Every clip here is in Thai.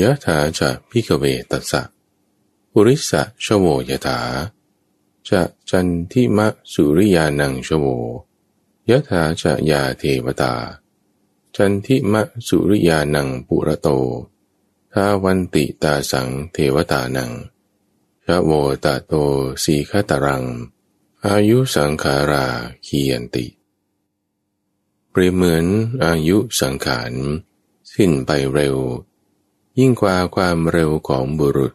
ยะถาจะพิกเวตัสสะปุริสะชโวยถา จะจันทิมะสุริยานังชโวยะถาจะยาเทวตา จันทิมะสุริยานังปุระโตทาวันติตาสังเทวตานังชโวตาโตสีคตรัง อายุสังขาราคียันติ เปรียบเหมือนอายุสังขารสิ้นไปเร็ว ยิ่งกว่าความเร็วของบุรุษ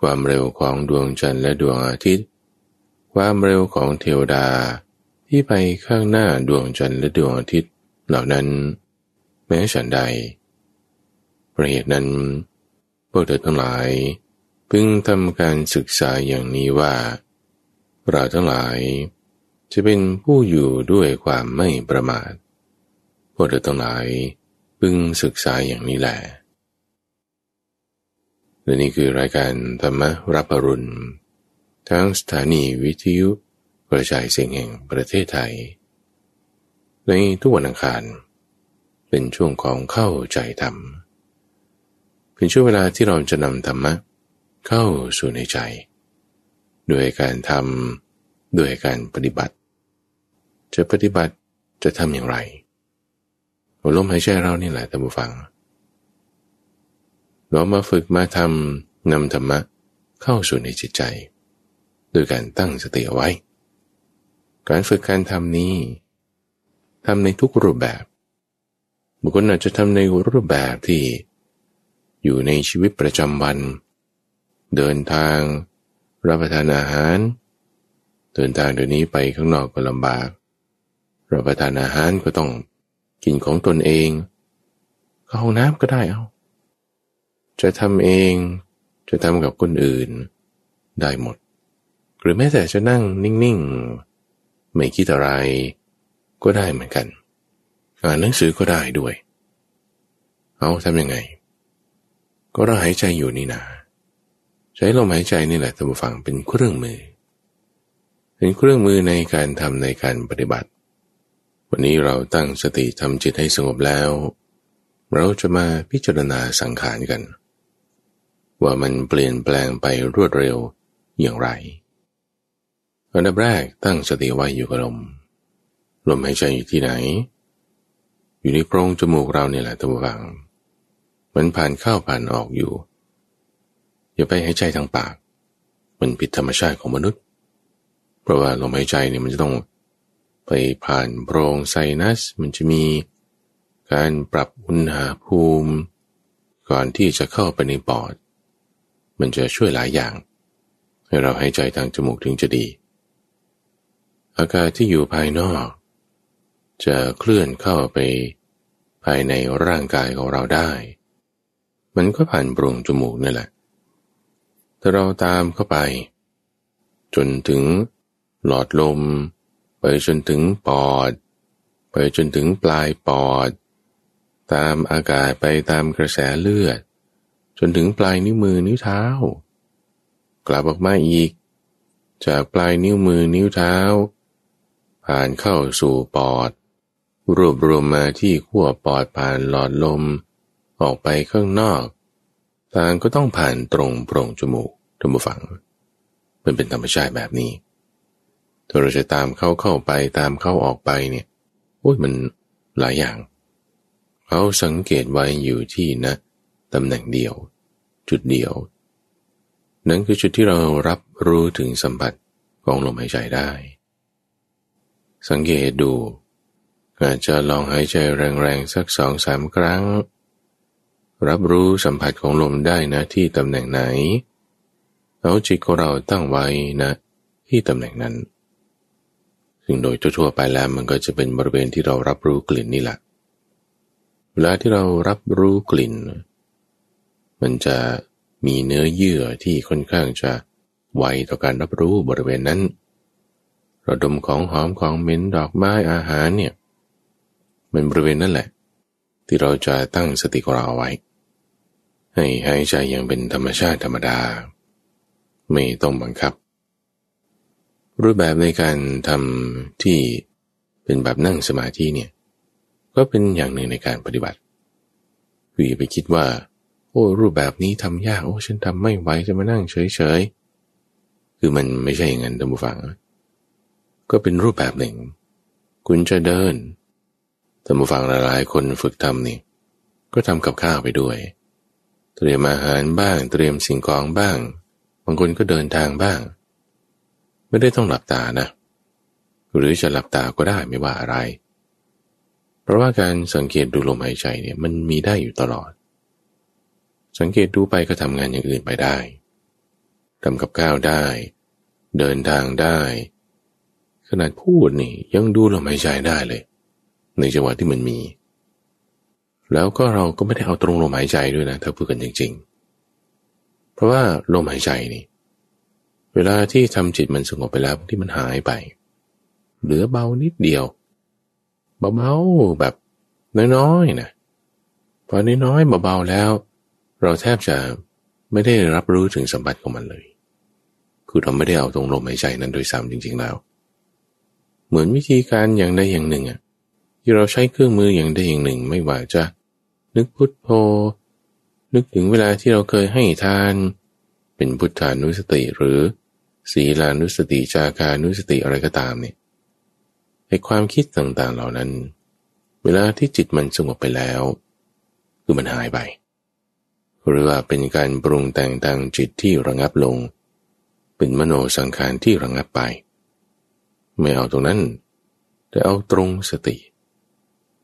ความเร็วของดวงจันทร์และดวงอาทิตย์ ความเร็วของเทวดาที่ไปข้างหน้าดวงจันทร์และดวงอาทิตย์เหล่านั้น แม้ฉันใดประเหตุนั้นพวกเธอทั้งหลาย พึงทำการศึกษาอย่างนี้ว่า เราทั้งหลาย จะเป็นผู้อยู่ด้วยความไม่ประมาทพวกเธอทั้งหลาย พึงศึกษาอย่างนี้แหละ และนี่คือรายการธรรมรับปรุณ ทั้งสถานีวิทยุกระจายเสียงแห่งประเทศไทย ในทุกวันอังคาร เป็นช่วงของเข้าใจธรรม เป็นช่วงเวลาที่เราจะนำธรรมะเข้าสู่ในใจ โดยการทำโดยการปฏิบัติ จะปฏิบัติจะทำอย่างไรลมหายใจเรานี่แหละท่านผู้ฟัง เรามาฝึกมาทำนำธรรมะเข้าสู่ในจิตใจ โดยการตั้งสติเอาไว้ การฝึกการทำนี้ทำในทุกรูปแบบ บุคคลอาจจะทำในรูปแบบที่ อยู่ในชีวิตประจำวัน เดินทาง รับประทานอาหาร เดินทางเดี๋ยวนี้ไปข้างนอกก็ลำบาก รับประทานอาหารก็ต้องกินของตนเองเข้าห้องน้ำก็ได้เอา จะทำเองจะทำกับคนอื่น ได้หมด หรือแม้แต่จะนั่งนิ่งๆ ไม่คิดอะไร ก็ได้เหมือนกัน อ่านหนังสือก็ได้ด้วย เอาทำยังไง ก็เราหายใจอยู่นี่นาใช้ลมหายใจนี่แหละท่านผู้ฟังเป็นเครื่องมือ เป็นเครื่องมือในการทำในการปฏิบัติ วันนี้เราตั้งสติทำจิตให้สงบแล้ว เราจะมาพิจารณาสังขารกัน ว่ามันเปลี่ยนแปลงไปรวดเร็วอย่างไรอันดับแรกตั้งสติไว้อยู่กับลม ลมหายใจอยู่ที่ไหน อยู่ในโพรงจมูกเราเนี่ยแหละท่านผู้ฟัง มันผ่านเข้าผ่านออกอยู่ อย่าไปหายใจทางปาก มันผิดธรรมชาติของมนุษย์ เพราะว่าลมหายใจเนี่ยมันจะต้องไปผ่านโพรงไซนัส มันจะมีการปรับอุณหภูมิ ก่อนที่จะเข้าไปในปอด มันจะช่วยหลายอย่าง ให้เราหายใจทางจมูกถึงจะดี อากาศที่อยู่ภายนอก จะเคลื่อนเข้าไปภายในร่างกายของเราได้ มันก็ผ่านโพรงจมูกนี่แหละถ้าเราตามเข้าไป จนถึงหลอดลม ไปจนถึงปอด ไปจนถึงปลายปอด ตามอากาศไปตามกระแสเลือด จนถึงปลายนิ้วมือนิ้วเท้า กลับออกมาอีก จากปลายนิ้วมือนิ้วเท้า ผ่านเข้าสู่ปอด รวบรวมมาที่ขั้วปอดผ่านหลอดลม ออกไปข้างนอกต่างก็ต้องผ่านตรงโพรงจมูกท่านผู้ฟัง มันเป็นธรรมชาติแบบนี้ถ้าเราจะตามเข้าเข้าไปตามเข้าออกไปเนี่ยโอ้ยมันหลายอย่าง เขาสังเกตไว้อยู่ที่นะ ตำแหน่งเดียว จุดเดียว นั่นคือจุดที่เรารับรู้ถึงสัมผัสของลมหายใจได้ สังเกตดูอาจจะลองหายใจแรงๆสักสองสามครั้ง รับรู้สัมผัสของลมได้นะที่ตำแหน่งไหนเอาจิตของเราตั้งไว้นะที่ตำแหน่งนั้น ซึ่งโดยทั่วไปแล้วมันก็จะเป็นบริเวณที่เรารับรู้กลิ่นนี่แหละเวลาที่เรารับรู้กลิ่น มันจะมีเนื้อเยื่อที่ค่อนข้างจะไวต่อการรับรู้บริเวณนั้น ระดมของหอมของเหม็นดอกไม้อาหารเนี่ยมันบริเวณนั่นแหละ ที่เราจะตั้งสติของเราเอาไว้ ให้หายใจอย่างเป็นธรรมชาติธรรมดา ไม่ต้องบังคับ รูปแบบในการทำที่เป็นแบบนั่งสมาธิเนี่ยก็เป็นอย่างหนึ่งในการปฏิบัตคืออย่าไปคิดว่า โอ้รูปแบบนี้ทำยากโอ้ฉันทำไม่ไหวจะมานั่งเฉยๆคือมันไม่ใช่อย่างนั้นท่านผู้ฟัง ก็เป็นรูปแบบหนึ่ง คุณจะเดินท่านผู้ฟังหลายๆคนฝึกทำนี่ก็ทำกับข้าวไปด้วย เตรียมอาหารบ้าง เตรียมสิ่งของบ้าง บางคนก็เดินทางบ้าง ไม่ได้ต้องหลับตานะ หรือจะหลับตาก็ได้ไม่ว่าอะไร เพราะว่าการสังเกตดูลมหายใจเนี่ยมันมีได้อยู่ตลอด สังเกตดูไปก็ทำงานอย่างอื่นไปได้ทำกับข้าวได้ เดินทางได้ ขนาดพูดนี่ยังดูลมหายใจได้เลย ในจังหวะที่มันมี แล้วก็เราก็ไม่ได้เอาตรงลมหายใจด้วยนะถ้าพูดกันจริง ๆ เพราะว่าลมหายใจนี่ เวลาที่ทำจิตมันสงบไปแล้วที่มันหายไป เหลือเบานิดเดียวเบาๆแบบน้อยๆนะพอน้อยๆเบาๆแล้ว เราแทบจะไม่ได้รับรู้ถึงสัมบัติของมันเลย คือเราไม่ได้เอาตรงลมหายใจนั้นโดยซ้ำจริง ๆ แล้ว เหมือนวิธีการอย่างใดอย่างหนึ่งอะที่เราใช้เครื่องมืออย่างใดอย่างหนึ่ง ไม่ว่าจะ นึกพุทโธ นึกถึงเวลาที่เราเคยให้ทาน เป็นพุทธานุสติหรือศีลานุสติจาคานุสติอะไรก็ตามเนี่ยไอความคิดต่างๆเหล่านั้น เวลาที่จิตมันสงบไปแล้ว คือมันหายไป หรือว่าเป็นการปรุงแต่งทางจิตที่ระงับลง เป็นมโนสังขารที่ระงับไป ไม่เอาตรงนั้น แต่เอาตรงสติ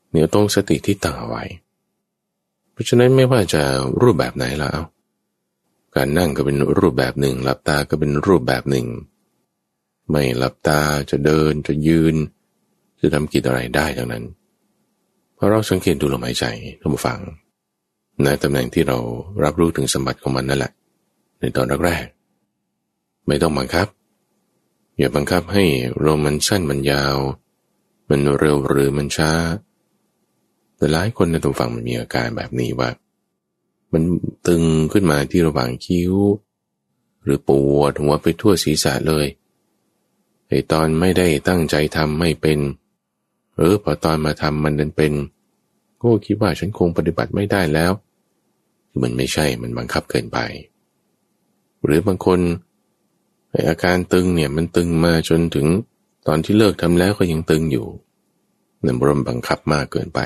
เหนือตรงสติที่ตั้งเอาไว้ เพราะฉะนั้นไม่ว่าจะรูปแบบไหนแล้วการนั่งก็เป็นรูปแบบหนึ่ง หลับตาก็เป็นรูปแบบหนึ่ง ไม่หลับตาจะเดินจะยืน จะทำกิจอะไรได้ทั้งนั้น เพราะเราสังเกตดูลมหายใจท่านผู้ฟัง ในตำแหน่งที่เรารับรู้ถึงสมบัติของมันนั่นแหละ ในตอนแรกๆไม่ต้องบังคับ อย่าบังคับให้ลมมันสั้นมันยาว มันเร็วหรือมันช้า แต่หลายคนในตัวฟังมันมีอาการแบบนี้ว่า มันตึงขึ้นมาที่ระหว่างคิ้ว หรือปวดหัวไปทั่วศีรษะเลยไอตอนไม่ได้ตั้งใจทำไม่เป็นเออพอตอนมาทำมันดันเป็นก็คิดว่าฉันคงปฏิบัติไม่ได้แล้ว มันไม่ใช่มันบังคับเกินไป หรือบางคนไออาการตึงเนี่ยมันตึงมาจนถึงตอนที่เลิกทำแล้วก็ยังตึงอยู่นั่นรมบังคับมากเกินไป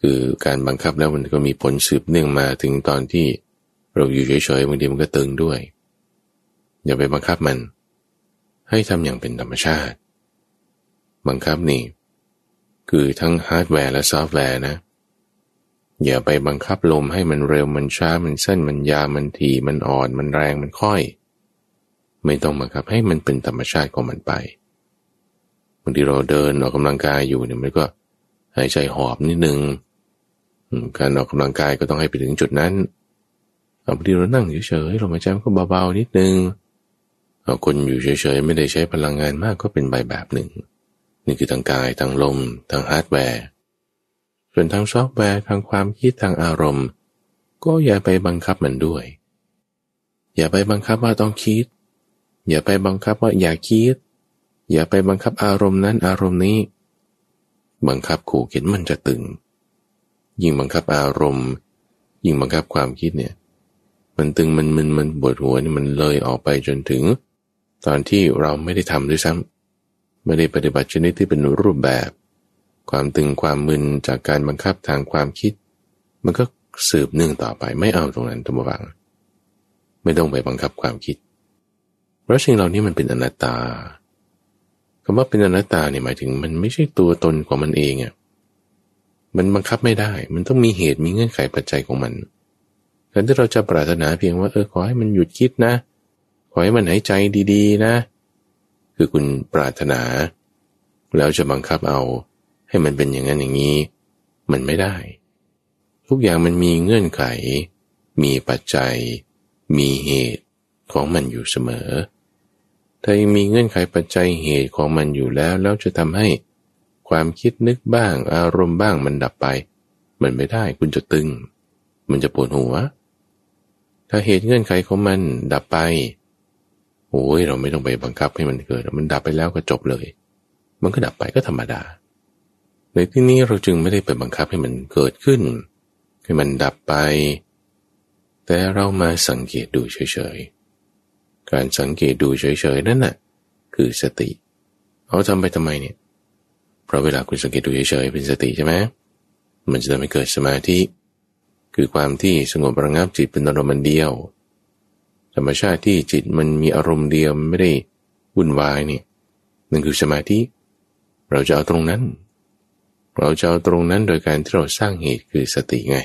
คือการบังคับแล้วมันก็มีผลสืบเนื่องมาถึงตอนที่เราอยู่เฉยๆบางทีมันก็ตึงด้วย อย่าไปบังคับมัน ให้ทำอย่างเป็นธรรมชาติ บังคับนี่ คือทั้งฮาร์ดแวร์และซอฟต์แวร์นะ อย่าไปบังคับลมให้มันเร็วมันช้ามันสั้นมันยาวมันถี่มันอ่อนมันแรงมันค่อย ไม่ต้องบังคับให้มันเป็นธรรมชาติของมันไปบางทีเราเดินออกกำลังกายอยู่เนี่ยมันก็หายใจหอบนิดนึงการออกกำลังกายก็ต้องให้ไปถึงจุดนั้นเอาพอดีเรานั่งเฉยๆลมหายใจก็เบาๆนิดนึงเอาคนอยู่เฉยๆไม่ได้ใช้พลังงานมากก็เป็นไปแบบหนึ่ง นี่คือทางกายทางลมทางฮาร์ดแวร์ ส่วนทางซอฟต์แวร์ทางความคิดทางอารมณ์ ก็อย่าไปบังคับมันด้วย อย่าไปบังคับว่าต้องคิด อย่าไปบังคับว่าอย่าคิด อย่าไปบังคับอารมณ์นั้นอารมณ์นี้ บังคับขู่เข็นมันจะตึง ยิ่งบังคับอารมณ์ ยิ่งบังคับความคิดเนี่ย มันตึงมันมึนมันปวดหัวนี่มันเลยออกไปจนถึง ตอนที่เราไม่ได้ทำด้วยซ้ำไม่ได้ปฏิบัติชนิดที่เป็นรูปแบบ ความตึงความมึนจากการบังคับทางความคิด มันก็สืบเนื่องต่อไปไม่เอาตรงนั้นทุกฝังไม่ต้องไปบังคับความคิด เพราะสิ่งเหล่านี้มันเป็นอนัตตาคำว่าเป็นอนัตตาเนี่ยหมายถึง มันไม่ใช่ตัวตนของมันเองอะ่ะมันบังคับไม่ได้ มันต้องมีเหตุมีเงื่อนไขปัจจัยของมันการที่เราจะปรารถนาเพียงว่าเออขอให้มันหยุดคิดนะ ขอให้มันหายใจดี ๆ นะ คือคุณปรารถนา แล้วจะบังคับเอา ให้มันเป็นอย่างนั้นอย่างนี้ มันไม่ได้ ทุกอย่างมันมีเงื่อนไข มีปัจจัย มีเหตุของมันอยู่เสมอ ถ้ายังมีเงื่อนไขปัจจัยเหตุของมันอยู่แล้ว แล้วจะทำให้ความคิดนึกบ้าง อารมณ์บ้างมันดับไป มันไม่ได้คุณจะตึง มันจะปวดหัว ถ้าเหตุเงื่อนไขของมันดับไปโอ้ยเราไม่ต้องไปบังคับให้มันเกิด มันดับไปแล้วก็จบเลย มันก็ดับไปก็ธรรมดา ในที่นี้เราจึงไม่ได้ไปบังคับให้มันเกิดขึ้น ให้มันดับไป แต่เรามาสังเกตดูเฉยๆ การสังเกตดูเฉยๆนั่นน่ะคือสติ เอาทำไปทำไมเนี่ย เพราะเวลาคุณสังเกตดูเฉยๆเป็นสติใช่ไหมมันจะทำให้เกิดสมาธิ คือความที่สงบระงับจิตเป็นอารมณ์เดียว ธรรมชาติที่จิตมันมีอารมณ์เดียวไม่ได้วุ่นวายเนี่ยนั่นคือสมาธิ เราจะเอาตรงนั้น เราจะเอาตรงนั้นโดยการที่เราสร้างเหตุคือสติไง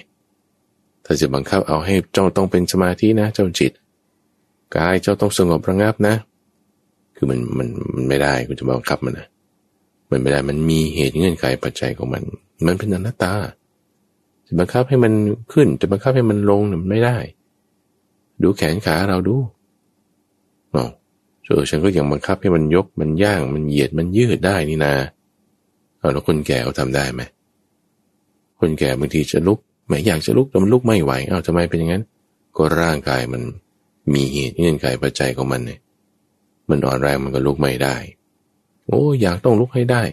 ถ้าจะบังคับเอาให้เจ้าต้องเป็นสมาธินะเจ้าจิตกายเจ้าต้องสงบระงับนะ คือมันมันมันไม่ได้คุณจะบังคับมันนะมันไม่ได้มันมีเหตุเงื่อนไขปัจจัยของมัน มันเป็นอนัตตา จะบังคับให้มันขึ้นจะบังคับให้มันลงมันไม่ได้ ดูแขนขาเราดูอ๋อเออฉันก็ยังบังคับให้มันยกมันย่างมันเหยียดมันยืดได้นี่นา เอาแล้วคนแก่เขาทำได้ไหมคนแก่บางทีจะลุกไม่อยากจะลุกแต่มันลุกไม่ไหวเอาทำไมเป็นอย่างนั้น ก็ร่างกายมันมีเหตุเงื่อนไขปัจจัยของมันเนี่ยมันอ่อนแรงมันก็ลุกไม่ได้ โอ้อยากต้องลุกให้ได้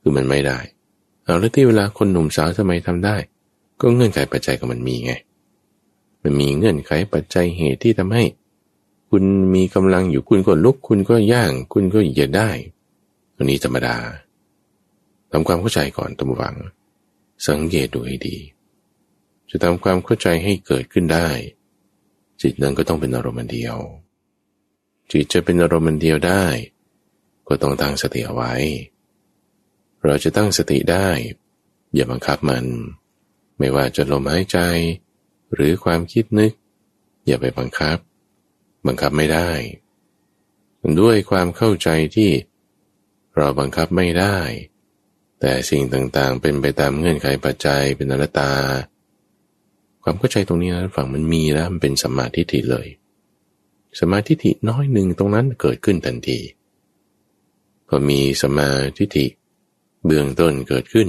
คือมันไม่ได้ เอาแล้วที่เวลาคนหนุ่มสาวทำไมทำได้ ก็เงื่อนไขปัจจัยของมันมีไง มันมีเงื่อนไขปัจจัยเหตุที่ทำให้ คุณมีกำลังอยู่คุณก็ลุก คุณก็ย่าง คุณก็เหยียดได้ตัวนี้ธรรมดา ทำความเข้าใจก่อนตัมวัง สังเกตดูให้ดี จะทำความเข้าใจให้เกิดขึ้นได้ จิตนั้นก็ต้องเป็นอารมณ์เดียว จิตจะเป็นอารมณ์เดียวได้ ก็ต้องตั้งสติเอาไว้ เราจะตั้งสติได้ อย่าบังคับมัน ไม่ว่าจะลมหายใจ หรือความคิดนึก อย่าไปบังคับ บังคับไม่ได้ ด้วยความเข้าใจที่เราบังคับไม่ได้ แต่สิ่งต่างๆ เป็นไปตามเงื่อนไขปัจจัยเป็นอนัตตา ความเข้าใจตรงนี้นะฝั่งมันมีแล้วมันเป็นสมาธิิเลยสมาธิิน้อยหนึ่งตรงนั้นเกิดขึ้นทันทีพอมีสมาธิิเบื้องต้นเกิดขึ้น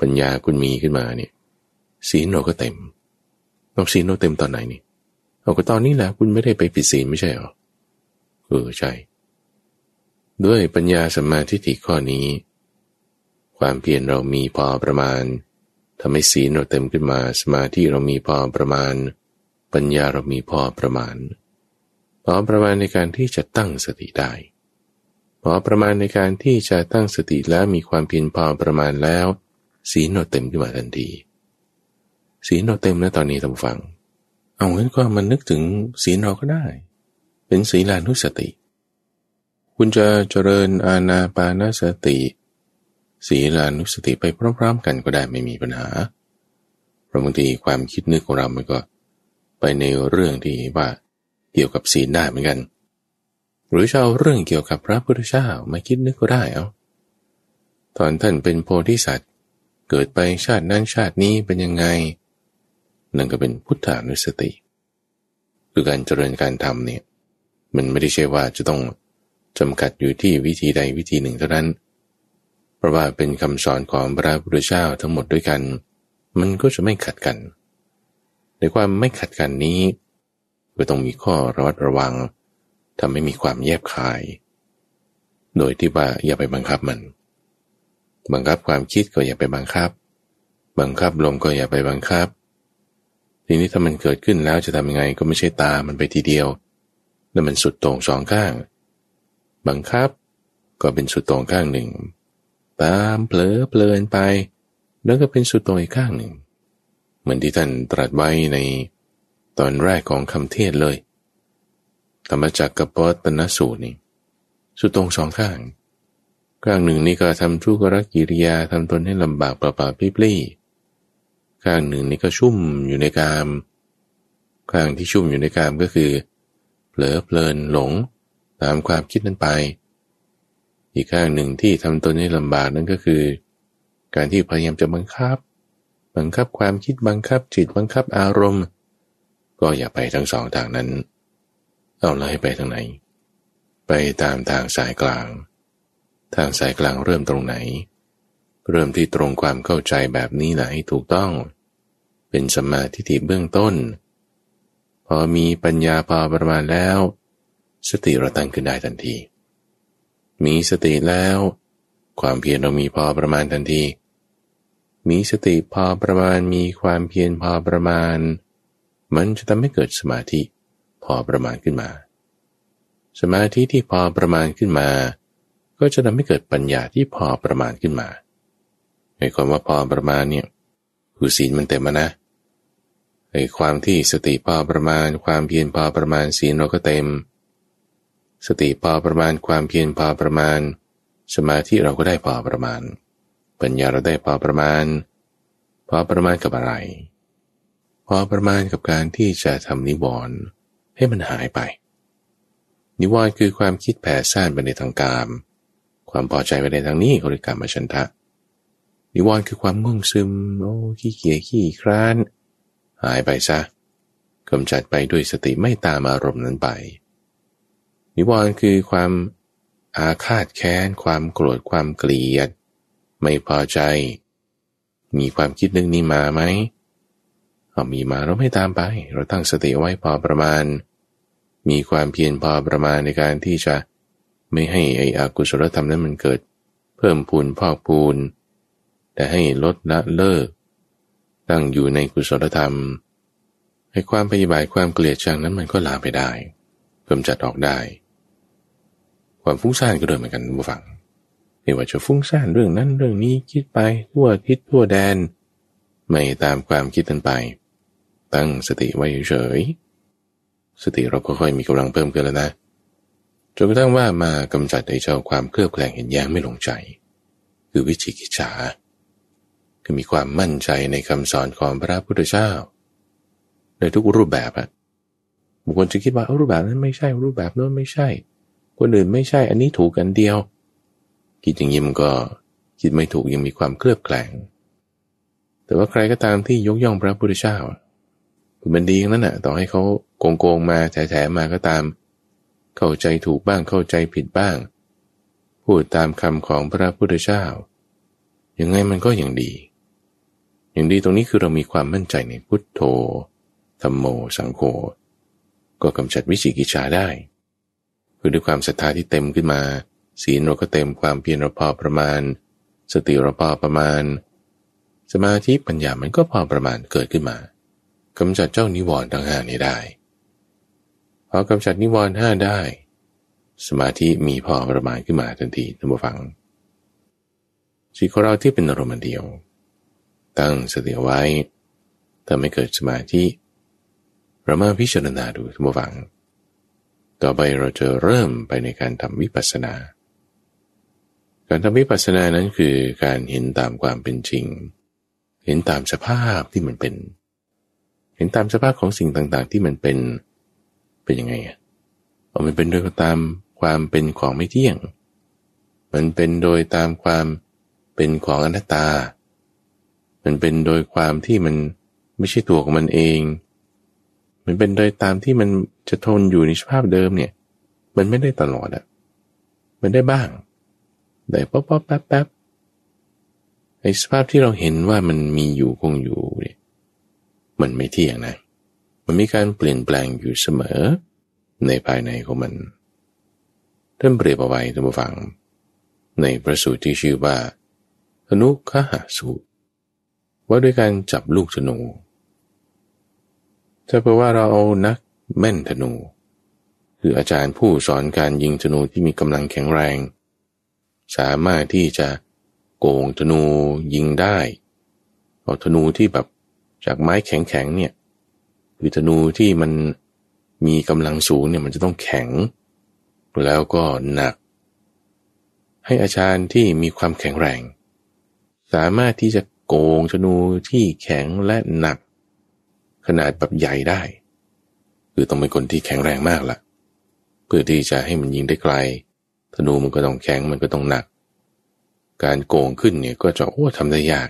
ปัญญาคุณมีขึ้นมาเนี่ยศีลเราก็เต็มเราศีลเราเต็มตอนไหนนี่เอาก็ตอนนี้แหละคุณไม่ได้ไปผิดศีลไม่ใช่หรอเออใช่ ด้วยปัญญาสมาธิฐิข้อนี้ ความเพียรเรามีพอประมาณทำให้ศีลเราเต็มขึ้นมา สมาธิเรามีพอประมาณ ปัญญาเรามีพอประมาณ พอประมาณในการที่จะตั้งสติได้ พอประมาณในการที่จะตั้งสติแล้วมีความเพียรพอประมาณแล้ว ศีลเราเต็มขึ้นมาทันที ศีลเราเต็มแล้วตอนนี้ทำฟัง เอางั้นก็มันนึกถึงศีลเราก็ได้ เป็นศีลานุสติ คุณจะเจริญอาณาปานสติ ศีลานุสติไปพร้อมๆกันก็ได้ไม่มีปัญหา เพราะบางทีความคิดนึกของเรามันก็ ไปในเรื่องที่ว่าเกี่ยวกับศีลได้เหมือนกัน หรือจะเอาเรื่องเกี่ยวกับพระพุทธเจ้ามาคิดนึกก็ได้เอาตอนท่านเป็นโพธิสัตว์ เกิดไปชาตินั้นชาตินี้เป็นยังไง นั่นก็เป็นพุทธานุสติ คือการเจริญการทำเนี่ยมันไม่ได้ใช่ว่าจะต้องจำกัดอยู่ที่วิธีใดวิธีหนึ่งเท่านั้น เพราะว่าเป็นคำสอนของพระพุทธเจ้าทั้งหมดด้วยกัน มันก็จะไม่ขัดกัน ในความไม่ขัดกันนี้ ก็ต้องมีข้อระวัดระวังทำให้มีความแยบคาย โดยที่ว่าอย่าไปบังคับมัน บังคับความคิดก็อย่าไปบังคับ บังคับลมก็อย่าไปบังคับ ทีนี้ถ้ามันเกิดขึ้นแล้วจะทำยังไงก็ไม่ใช่ตามันไปทีเดียว แล้วมันสุดตรงสองข้าง บังคับก็เป็นสุดตรงข้างหนึ่ง ตามเผลอเพลินไป แล้วก็เป็นสุดตรงอีกข้างหนึ่ง เหมือนที่ท่านตรัสไว้ในตอนแรกของคำเทศเลย ธรรมจักรกับปตนสูตรนี่สุดตรงสองข้าง ข้างหนึ่งนี่ก็ทำทุกรกิริยาทำตนให้ลำบากเปล่าๆปลี้ข้างหนึ่งนี่ก็ชุ่มอยู่ในกาม ข้างที่ชุ่มอยู่ในกามก็คือ เผลอเพลินหลง ตามความคิดนั้นไป อีกข้างหนึ่งที่ทำตนให้ลำบากนั่นก็คือ การที่พยายามจะบังคับ บังคับความคิดบังคับจิตบังคับอารมณ์ ก็อย่าไปทั้งสองทางนั้น เอาเลยไปทางไหน ไปตามทางสายกลาง ทางสายกลางเริ่มตรงไหน เริ่มที่ตรงความเข้าใจแบบนี้แหละให้ถูกต้อง เป็นสมาธิที่เบื้องต้น พอมีปัญญาพอประมาณแล้ว สติราตั้งขึ้นได้ทันที มีสติแล้ว ความเพียรเรามีพอประมาณทันที มีสติพอประมาณมีความเพียรพอประมาณ มันจะทำให้เกิดสมาธิพอประมาณขึ้นมา สมาธิที่พอประมาณขึ้นมา ก็จะทำให้เกิดปัญญาที่พอประมาณขึ้นมาในความว่าพอประมาณเนี่ยคือศีลมันเต็มนะไอ้ความที่สติพอประมาณ ความเพียรพอประมาณศีลเราก็เต็ม สติพอประมาณความเพียรพอประมาณ สมาธิเราก็ได้พอประมาณ ปัญญาเราได้พอประมาณ พอประมาณกับอะไร พอประมาณกับการที่จะทำนิวรณ์ให้มันหายไป นิวรณ์คือความคิดแผ่ซ่านไปในทางกาม ความพอใจไปในทางนี้เขาเรียกกรรมชันทะ นิวรณ์คือความง่วงซึมโอ้ขี้เกียจขี้คร้าน หายไปซะกำจัดไปด้วยสติไม่ตามอารมณ์นั้นไป นิวรณ์คือความอาฆาตแค้น ความโกรธความเกลียด ไม่พอใจ มีความคิดนึงนี้มาไหมเอามีมาเราไม่ตามไป เราตั้งสติไว้พอประมาณ มีความเพียรพอประมาณในการที่จะไม่ให้ไอ้อกุศลธรรมนั้นมันเกิด เพิ่มพูนพอกพูน แต่ให้ลดละเลิก ตั้งอยู่ในกุศลธรรม ให้ความปฏิบัติความเกลียดชังนั้นมันก็ลาไปได้เพิ่มจัดออกได้ ความฟุ้งซ่านก็เดินเหมือนกันผู้ฟังไม่ว่าจะฟุ้งซ่านเรื่องนั้นเรื่องนี้คิดไปทั่วทิศทั่วแดน ไม่ตามความคิดนั้นไป ตั้งสติไว้เฉยสติเราก็ค่อยมีกำลังเพิ่มขึ้นแล้วนะจนกระทั่งว่ามากำจัดไอ้เจ้าความเครือบแคลงเห็นแย้งไม่ลงใจ คือวิจิกิจฉาคือมีความมั่นใจในคำสอนของพระพุทธเจ้าในทุกรูปแบบอะบุคคลจะคิดว่ารูปแบบนั้นไม่ใช่รูปแบบนั้นไม่ใช่ คนอื่นไม่ใช่อันนี้ถูกกันเดียว คิดอย่างนี้มันก็คิดไม่ถูกยังมีความเคลือบแคลงแต่ว่าใครก็ตามที่ยกย่องพระพุทธเจ้ามันดีนั่นแหะต่อให้เขาโกงโกงมาแถๆมาก็ตาม เข้าใจถูกบ้างเข้าใจผิดบ้าง พูดตามคำของพระพุทธเจ้ายังไงมันก็อยังดี อย่างดีตรงนี้คือเรามีความมั่นใจในพุทโธธรรมโมสังโฆก็กำจัดวิจิกิจฉาได้ คือด้วยความศรัทธาที่เต็มขึ้นมา ศีลเราก็เต็มความเพียรเราพอประมาณ สติเราพอประมาณ สมาธิปัญญามันก็พอประมาณเกิดขึ้นมากำจัดเจ้านิวรณ์ทั้งห้านี้ได้พอกำจัดนิวรณ์ห้าได้ สมาธิมีพอประมาณขึ้นมาทันทีท่านผู้ฟังจิตของเราที่เป็นอารมณ์เดียว ตั้งสติไว้ถ้าไม่เกิดสมาธิเรามาพิจารณาดูทุกฝัง ต่อไปเราจะเริ่มไปในการทำวิปัสสนา การทำวิปัสสนานั้นคือการเห็นตามความเป็นจริง เห็นตามสภาพที่มันเป็น เห็นตามสภาพของสิ่งต่างๆ ที่มันเป็น เป็นยังไงอะมันเป็นโดยตามความเป็นของไม่เที่ยง มันเป็นโดยตามความเป็นของอนัตตา มันเป็นโดยความที่มันไม่ใช่ตัวของมันเอง มันเป็นโดยตามที่มัน จะทนอยู่ในสภาพเดิมเนี่ย มันไม่ได้ตลอดอะมันได้บ้าง ได้ป๊อปป๊อปแป๊บแป๊บไอ้สภาพที่เราเห็นว่ามันมีอยู่คงอยู่เนี่ยมันไม่เที่ยงนะ มันมีการเปลี่ยนแปลงอยู่เสมอ ในภายในของมันท่านเปรียบเอาไว้ท่านผู้ฟัง ในพระสูตรที่ชื่อว่าธนุคคหสูตร ว่าด้วยการจับลูกธนูถ้าแปลว่าเราเอานัก แม่นธนู คืออาจารย์ผู้สอนการยิงธนูที่มีกำลังแข็งแรง สามารถที่จะโกงธนูยิงได้ เอาธนูที่แบบจากไม้แข็งๆเนี่ยคือธนูที่มันมีกำลังสูงเนี่ยมันจะต้องแข็ง แล้วก็หนัก ให้อาจารย์ที่มีความแข็งแรง สามารถที่จะโกงธนูที่แข็งและหนัก ขนาดแบบใหญ่ได้ คือต้องเป็นคนที่แข็งแรงมากละ่ะ เพื่อที่จะให้มันยิงได้ไกล ธนูมันก็ต้องแข็งมันก็ต้องหนัก การโกงขึ้นเนี่ยก็จะโอ้ทำได้ยาก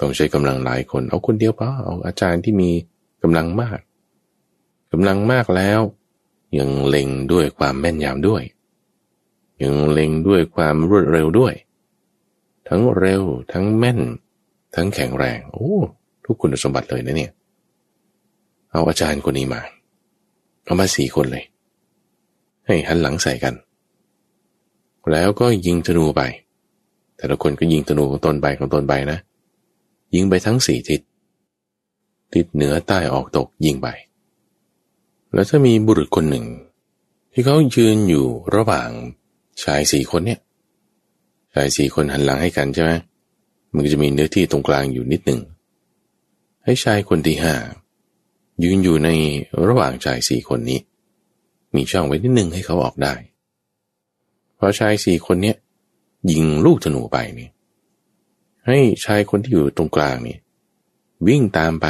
ต้องใช้กำลังหลายคน เอาคนเดียวพอเอาอาจารย์ที่มีกำลังมากกำลังมากแล้ว ยังเล็งด้วยความแม่นยำด้วย ยังเล็งด้วยความรวดเร็วด้วย ทั้งเร็วทั้งแม่น ทั้งแข็งแรง โอ้ทุกคุณสมบัติเลยนะเนี่ย เอาอาจารย์คนนี้มา เอามาสี่คนเลย ให้หันหลังใส่กัน แล้วก็ยิงธนูไป แต่ละคนก็ยิงธนูของตนไปของตนไปนะ ยิงไปทั้งสี่ทิศ ทิศเหนือใต้ออกตกยิงไป แล้วถ้ามีบุรุษคนหนึ่ง ที่เขายืนอยู่ระหว่างชายสี่คนเนี่ย ชายสี่คนหันหลังให้กันใช่ไหมมันก็จะมีเนื้อที่ตรงกลางอยู่นิดหนึ่งให้ชายคนที่ห้า ยืนอยู่ในระหว่างชายสี่คนนี้ มีช่องไว้นิดหนึ่งให้เขาออกได้พอชายสี่คนเนี้ยยิงลูกธนูไปนี่ให้ชายคนที่อยู่ตรงกลางนี่วิ่งตามไป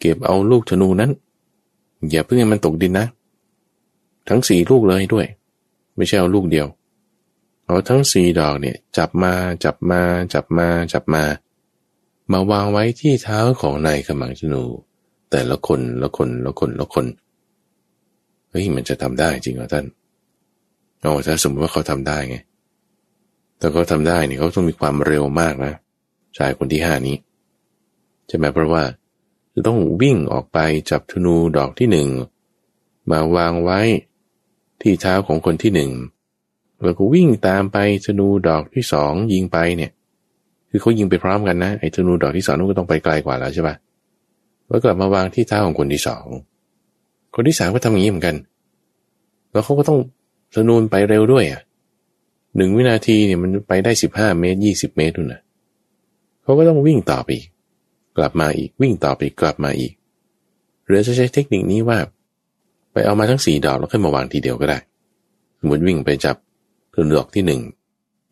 เก็บเอาลูกธนูนั้น อย่าเพิ่งให้มันตกดินนะ ทั้งสี่ลูกเลยด้วย ไม่ใช่เอาลูกเดียวเอาทั้งสี่ดอกเนี่ยจับมาจับมาจับมาจับมา มาวางไว้ที่เท้าของนายขมังธนู แต่ละคนละคนละคนละคนเฮ้ยมันจะทำได้จริงเหรอท่านโอ้ถ้าสมมติว่าเขาทำได้ไง แต่เขาทำได้เนี่ยเขาต้องมีความเร็วมากนะชายคนที่ห้านี้ใช่ไหมเพราะว่าจะต้องวิ่งออกไปจับธนูดอกที่หนึ่งมาวางไว้ที่เท้าของคนที่หนึ่งแล้วก็วิ่งตามไปธนูดอกที่สองยิงไปเนี่ย คือเขายิงไปพร้อมกันนะไอ้ธนูดอกที่สองนู้นก็ต้องไปไกลกว่าแล้วใช่ปะ แล้วกลับมาวางที่เท้าของคนที่สอง คนที่สามก็ทำอย่างนี้เหมือนกัน แล้วเขาก็ต้องธนูไปเร็วด้วยอะหนึ่งวินาทีเนี่ยมันไปได้สิบห้าเมตรยี่สิบเมตรนู่นนะเขาก็ต้องวิ่งต่อไปอีก กลับมาอีกวิ่งต่อไปกลับมาอีก หรือจะใช้เทคนิคนี้ว่า ไปเอามาทั้งสี่ดอกแล้วค่อยมาวางทีเดียวก็ได้ สมมติวิ่งไปจับธนูดอกที่หนึ่ง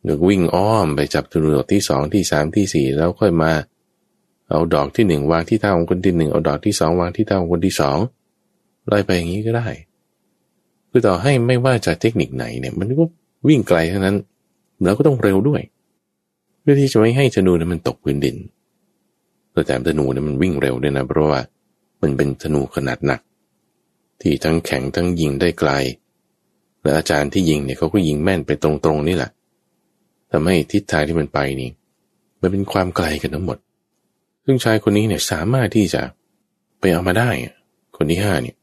หรือวิ่งอ้อมไปจับธนูดอกที่สองที่สามที่สี่แล้วค่อยมา เอาดอกที่หนึ่งวางที่เท้าของคนที่หนึ่งเอาดอกที่สองวางที่เท้าของคนที่สองไล่ไปอย่างนี้ก็ได้ คือต่อให้ไม่ว่าจะเทคนิคไหนเนี่ย มันก็วิ่งไกลเท่านั้น แล้วก็ต้องเร็วด้วย เพื่อที่จะไม่ให้ธนูนั้นมันตกพื้นดินแต่ธนูนั้นมันวิ่งเร็วด้วยนะเพราะว่ามันเป็นธนูขนาดหนัก ที่ทั้งแข็งทั้งยิงได้ไกล และอาจารย์ที่ยิงเนี่ยเขาก็ยิงแม่นไปตรงๆนี่แหละทำให้ทิศทางที่มันไปนี่ มันเป็นความไกลกันทั้งหมด ซึ่งชายคนนี้เนี่ยสามารถที่จะไปเอามาได้ คนที่ห้าเนี่ย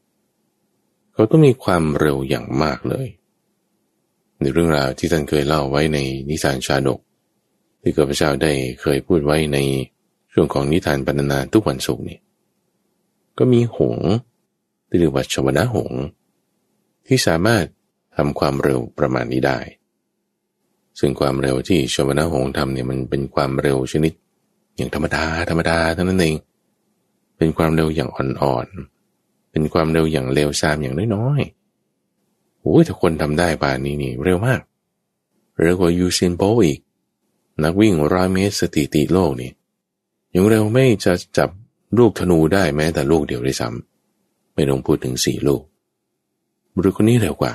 เขาต้องมีความเร็วอย่างมากเลย ในเรื่องราวที่ท่านเคยเล่าไว้ในนิทานชาดก ที่ข้าพเจ้าได้เคยพูดไว้ในช่วงของนิทานบรรณนาทุกวันศุกร์นี่ก็มีหงที่เรียกว่าชวนะหง ที่สามารถทำความเร็วประมาณนี้ได้ ซึ่งความเร็วที่ชวนะหงทำเนี่ยมันเป็นความเร็วชนิด อย่างธรรมดาธรรมดาเท่านั้นเอง เป็นความเร็วอย่างอ่อนๆ เป็นความเร็วอย่างเร็วซามอย่างน้อยๆโอ้ยถ้าคนทำได้ป่านนี้นี่เร็วมาก เร็วกว่ายูซินโบอีก นักวิ่งร้อยเมตรสถิติโลกนี่ยังเร็วไม่จะจับลูกธนูได้แม้แต่ลูกเดียวได้ซ้ำไม่ต้องพูดถึงสี่ลูกบุรุษคนนี้เร็วกว่า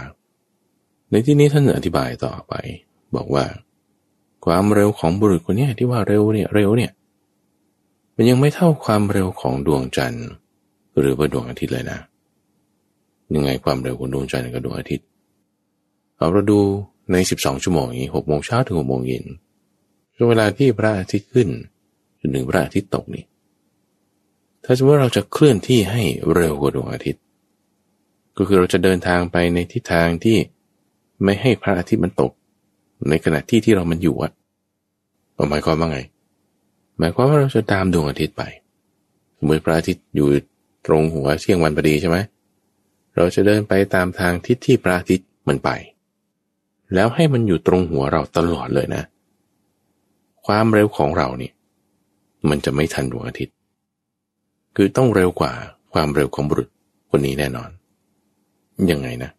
ในที่นี้ท่านอธิบายต่อไป บอกว่า ความเร็วของบุรุษคนนี้ที่ว่าเร็วเนี่ยเร็วเนี่ย มันยังไม่เท่าความเร็วของดวงจันทร์ หรือว่าดวงอาทิตย์เลยนะ ยังไงความเร็วของดวงจันทร์กับดวงอาทิตย์เอาเราดูใน 12 ชั่วโมงนี้หกโมงเช้าถึงหกโมงเย็นช่วงเวลาที่พระอาทิตย์ขึ้นจนถึงพระอาทิตย์ตกนี่ถ้าสมมติเราจะเคลื่อนที่ให้เร็วกว่าดวงอาทิตย์ ก็คือเราจะเดินทางไปในทิศทางที่ไม่ให้พระอาทิตย์มันตก ในขณะที่ที่เรามันอยู่อะหมายความว่าไง หมายความว่าเราจะตามดวงอาทิตย์ไปสมมติพระอาทิตย์อยู่ตรงหัวเที่ยงวันพอดีใช่ไหมเราจะเดินไปตามทางทิศที่พระอาทิตย์มันไป แล้วให้มันอยู่ตรงหัวเราตลอดเลยนะ ความเร็วของเราเนี่ย มันจะไม่ทันดวงอาทิตย์ คือต้องเร็วกว่าความเร็วของบุรุษคนนี้แน่นอน ยังไงนะ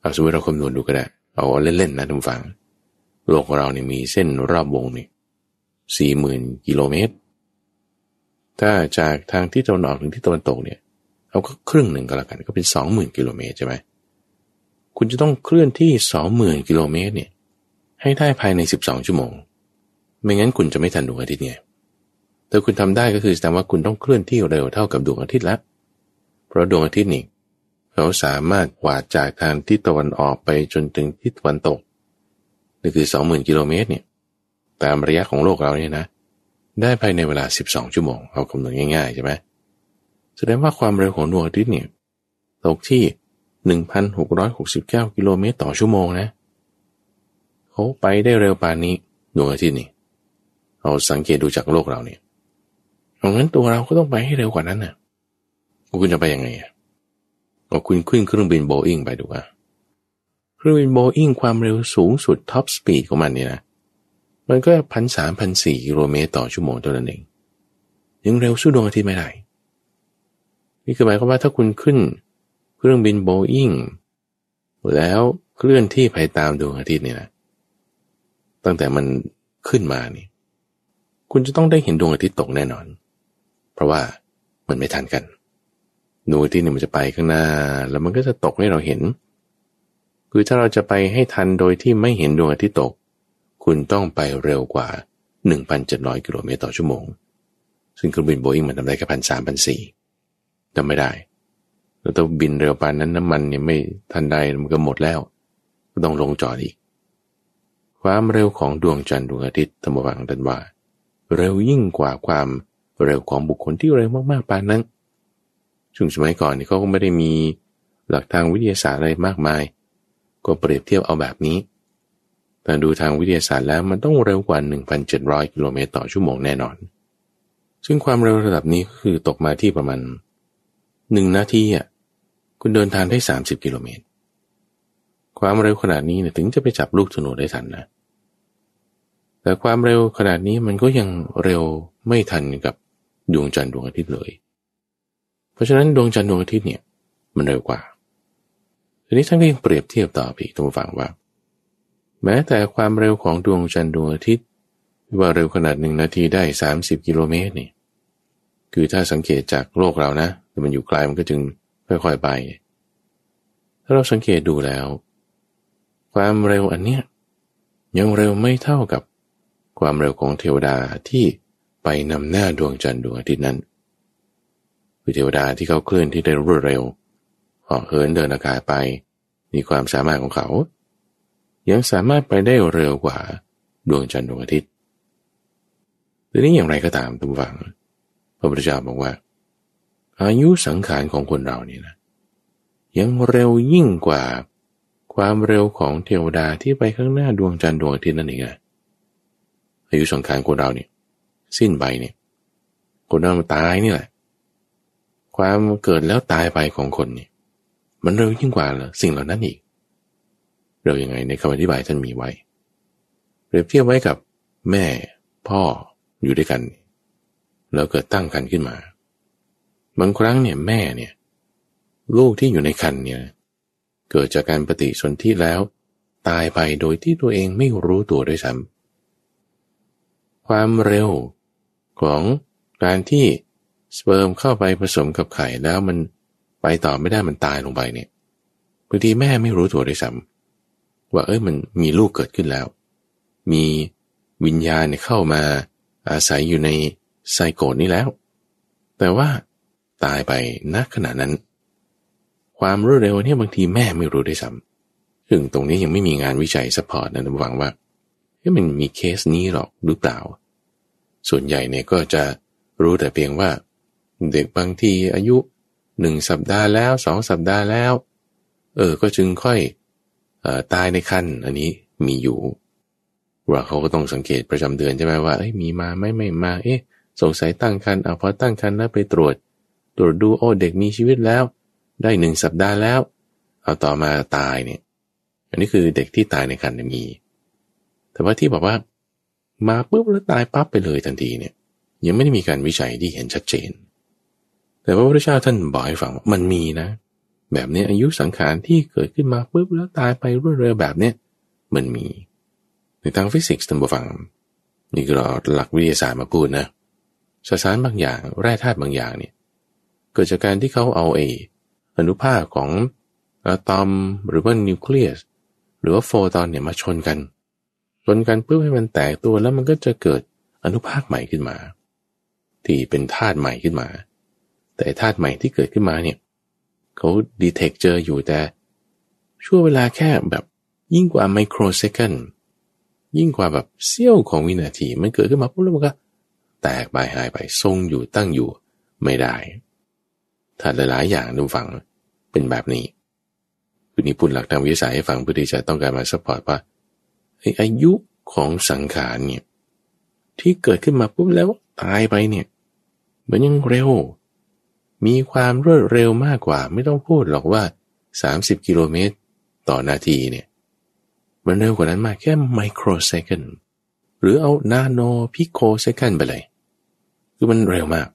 เอาสมมติเราคำนวณดูก็ได้ เอาเล่นๆนะทุกฝัง โลกของเราเนี่ยมีเส้นรอบวงนี่ สี่หมื่นกิโลเมตร ถ้าจากทางที่ตะวันออกถึงที่ตะวันตกเนี่ยเอาก็ครึ่งหนึ่งก็แล้วกันก็เป็นสองหมื่นกิโลเมตรใช่ไหมคุณจะต้องเคลื่อนที่สองหมื่นกิโลเมตรเนี่ยให้ได้ภายในสิบสองชั่วโมง ไม่งั้นคุณจะไม่ทันดวงอาทิตย์ไงแต่คุณทำได้ก็คือแสดงว่าคุณต้องเคลื่อนที่เร็วเท่ากับดวงอาทิตย์ล้วเพราะดวงอาทิตย์นี่เขาสามารถกวาดจากทางทิศตะวันออกไปจนถึงทิศตะวันตกนี่คือสองหมื่นกิโลเมตรเนี่ย ตามระยะของโลกเราเนี่ยนะ ได้ภายในเวลาสิบสองชั่วโมง เอาคำนวณง่ายๆใช่ไหมแสดงว่าความเร็วของดวงอาทิตย์เนี่ยตกที่ 1,669 กิโลเมตรต่อชั่วโมงนะเขาไปได้เร็วปานนี้ดวงอาทิตย์นี่เราสังเกตดูจากโลกเราเนี่ยเอางั้นตัวเราก็ต้องไปให้เร็วกว่านั้นน่ะคุณจะไปยังไงอะเอาคุณขึ้นเครื่องบินโบอิงไปดูอะ เครื่องบินโบอิงความเร็วสูงสุด top speed ของมันเนี่ยนะ มันก็พันสามพันสี่กิโลเมตรต่อชั่วโมงเท่านั้นเอง ยังเร็วสู้ดวงอาทิตย์ไม่ได้ นี่คือหมายความว่าถ้าคุณขึ้นเครื่องบินโบอิงแล้วเคลื่อนที่ไปตามดวงอาทิตย์เนี่ยนะตั้งแต่มันขึ้นมานี่ คุณจะต้องได้เห็นดวงอาทิตย์ตกแน่นอน เพราะว่ามันไม่ทันกันดวงอาทิตย์เนี่ยมันจะไปข้างหน้า แล้วมันก็จะตกให้เราเห็น คือถ้าเราจะไปให้ทันโดยที่ไม่เห็นดวงอาทิตย์ตก คุณต้องไปเร็วกว่า 1,700 กิโลเมตรต่อชั่วโมง ซึ่งเครื่องบินโบอิงมันทำได้แค่พันสามพันสี่ทำไม่ได้เราต้องบินเร็วปานนั้นน้ำมันเนี่ยไม่ทันใดมันก็หมดแล้ว ก็ต้องลงจอดอีก ความเร็วของดวงจันทร์ดวงอาทิตย์ธรรมวังดันว่า เร็วยิ่งกว่าความเร็วของบุคคลที่เร็วมากๆปานนั้นช่วงสมัยก่อนนี่เขาก็ไม่ได้มีหลักทางวิทยาศาสตร์อะไรมากมาย ก็เปรียบเทียบเอาแบบนี้ แต่ดูทางวิทยาศาสตร์แล้วมันต้องเร็วกว่า 1,700 กิโลเมตรต่อชั่วโมงแน่นอน ซึ่งความเร็วระดับนี้คือตกมาที่ประมาณหนึ่งนาทีอะคุณเดินทางได้สามสิบกิโลเมตร ความเร็วขนาดนี้เนี่ยถึงจะไปจับลูกธนูได้ทันนะ แต่ความเร็วขนาดนี้มันก็ยังเร็วไม่ทันกับดวงจันทร์ดวงอาทิตย์เลย เพราะฉะนั้นดวงจันทร์ดวงอาทิตย์เนี่ยมันเร็วกว่าทีนี้ท่านก็ยังเปรียบเทียบต่อพี่ท่านฟังว่า แม้แต่ความเร็วของดวงจันทร์ดวงอาทิตย์ ว่าเร็วขนาดหนึ่งนาทีได้สามสิบกิโลเมตรนี่ คือถ้าสังเกตจากโลกเรานะแต่มันอยู่ไกลมันก็จึงค่อยๆไป ถ้าเราสังเกตดูแล้ว ความเร็วอันเนี้ยยังเร็วไม่เท่ากับความเร็วของเทวดาที่ไปนำหน้าดวงจันทร์ดวงอาทิตย์นั้นคือเทวดาที่เขาเคลื่อนที่ได้รวดเร็วเหาะเหินเดินอากาศไป มีความสามารถของเขา ยังสามารถไปได้เร็วกว่าดวงจันทร์ดวงอาทิตย์ทีนี้อย่างไรก็ตามทุกฝัง พระพุทธเจ้าบอกว่า อายุสังขารของคนเรานี่นะ ยังเร็วยิ่งกว่าความเร็วของเทวดาที่ไปข้างหน้าดวงจันทร์ดวงอาทิตย์นั่นเองอายุสังขารคนเราเนี่ยสิ้นไปเนี่ยคนเราตายนี่แหละ ความเกิดแล้วตายไปของคนนี่มันเร็วยิ่งกว่าสิ่งเหล่านั้นอีก เร็วยังไงในคำอธิบายท่านมีไว้ เปรียบเทียบไว้กับแม่พ่ออยู่ด้วยกัน แล้วเกิดตั้งกันขึ้นมา บางครั้งเนี่ยแม่เนี่ยลูกที่อยู่ในครรภ์เนี่ยเกิดจากการปฏิสนธิแล้ว ตายไปโดยที่ตัวเองไม่รู้ตัวด้วยซ้ำความเร็วของการที่สเปิร์มเข้าไปผสมกับไข่แล้วมันไปต่อไม่ได้มันตายลงไปเนี่ยบางทีแม่ไม่รู้ตัวด้วยซ้ำ ว่าเอ้ยมันมีลูกเกิดขึ้นแล้ว มีวิญญาณเข้ามาอาศัยอยู่ในไซโกตนี้แล้ว แต่ว่าตายไปณขณะนั้น ความรวดเร็วเนี่ยบางทีแม่ไม่รู้ด้วยซ้ำซึ่งตรงนี้ยังไม่มีงานวิจัย support นะหวังว่ามันมีเคสนี้หรอกหรือเปล่า ส่วนใหญ่เนี่ยก็จะรู้แต่เพียงว่า เด็กบางทีอายุหนึ่งสัปดาห์แล้วสองสัปดาห์แล้ว เออก็จึงค่อย ตายในขั้นอันนี้มีอยู่ ว่าเขาก็ต้องสังเกตประจำเดือนใช่ไหมว่าเอ้ยมีมาไม่ไม่มา เอ๊ะ สงสัยตั้งคันเอาพอตั้งคันแล้วไปตรวจ ตรวจดูโอ้เด็กมีชีวิตแล้ว ได้หนึ่งสัปดาห์แล้ว เอาต่อมาตายเนี่ย อันนี้คือเด็กที่ตายในครรภ์มี แต่ว่าที่บอกว่า มาปุ๊บแล้วตายปั๊บไปเลยทันทีเนี่ย ยังไม่ได้มีการวิจัยที่เห็นชัดเจน แต่พระพุทธเจ้าท่านบอกให้ฟังว่ามันมีนะ แบบนี้อายุสังขารที่เกิดขึ้นมาปุ๊บแล้วตายไปรวดเร็วแบบเนี้ยมันมี ในทางฟิสิกส์ท่านผู้ฟัง นี่คือเราหลักวิทยาศาสตร์มาพูดนะสสารบางอย่างแร่ธาตุบางอย่างเนี่ยเกิดจากการที่เขาเอาเออนุภาคของอะตอมหรือว่านิวเคลียสหรือว่าโฟตอนเนี่ยมาชนกัน ชนกันเพื่อให้มันแตกตัวแล้วมันก็จะเกิดอนุภาคใหม่ขึ้นมา ที่เป็นธาตุใหม่ขึ้นมา แต่ธาตุใหม่ที่เกิดขึ้นมาเนี่ย เขาดีเทคเจออยู่แต่ช่วงเวลาแค่แบบยิ่งกว่าไมโครเซคันยิ่งกว่าแบบเสี้ยวของวินาที มันเกิดขึ้นมาปุ๊บแล้วมันก็ แตกไปหายไปทรงอยู่ตั้งอยู่ไม่ได้ ถ้าหลายๆอย่างดูฟังเป็นแบบนี้คือนี่พูดหลักทางวิสัยให้ฟังเพื่อที่จะต้องการมาสปอร์ตว่าอายุของสังขารเนี่ยที่เกิดขึ้นมาปุ๊บแล้วตายไปเนี่ย มันยังเร็ว มีความรวดเร็วมากกว่า ไม่ต้องพูดหรอกว่า 30 กิโลเมตร ต่อนาทีเนี่ย มันเร็วกว่านั้นมากแค่ไมโครเซคันหรือเอานาโนพิโคเซคันไปเลย คือมันเร็วมาก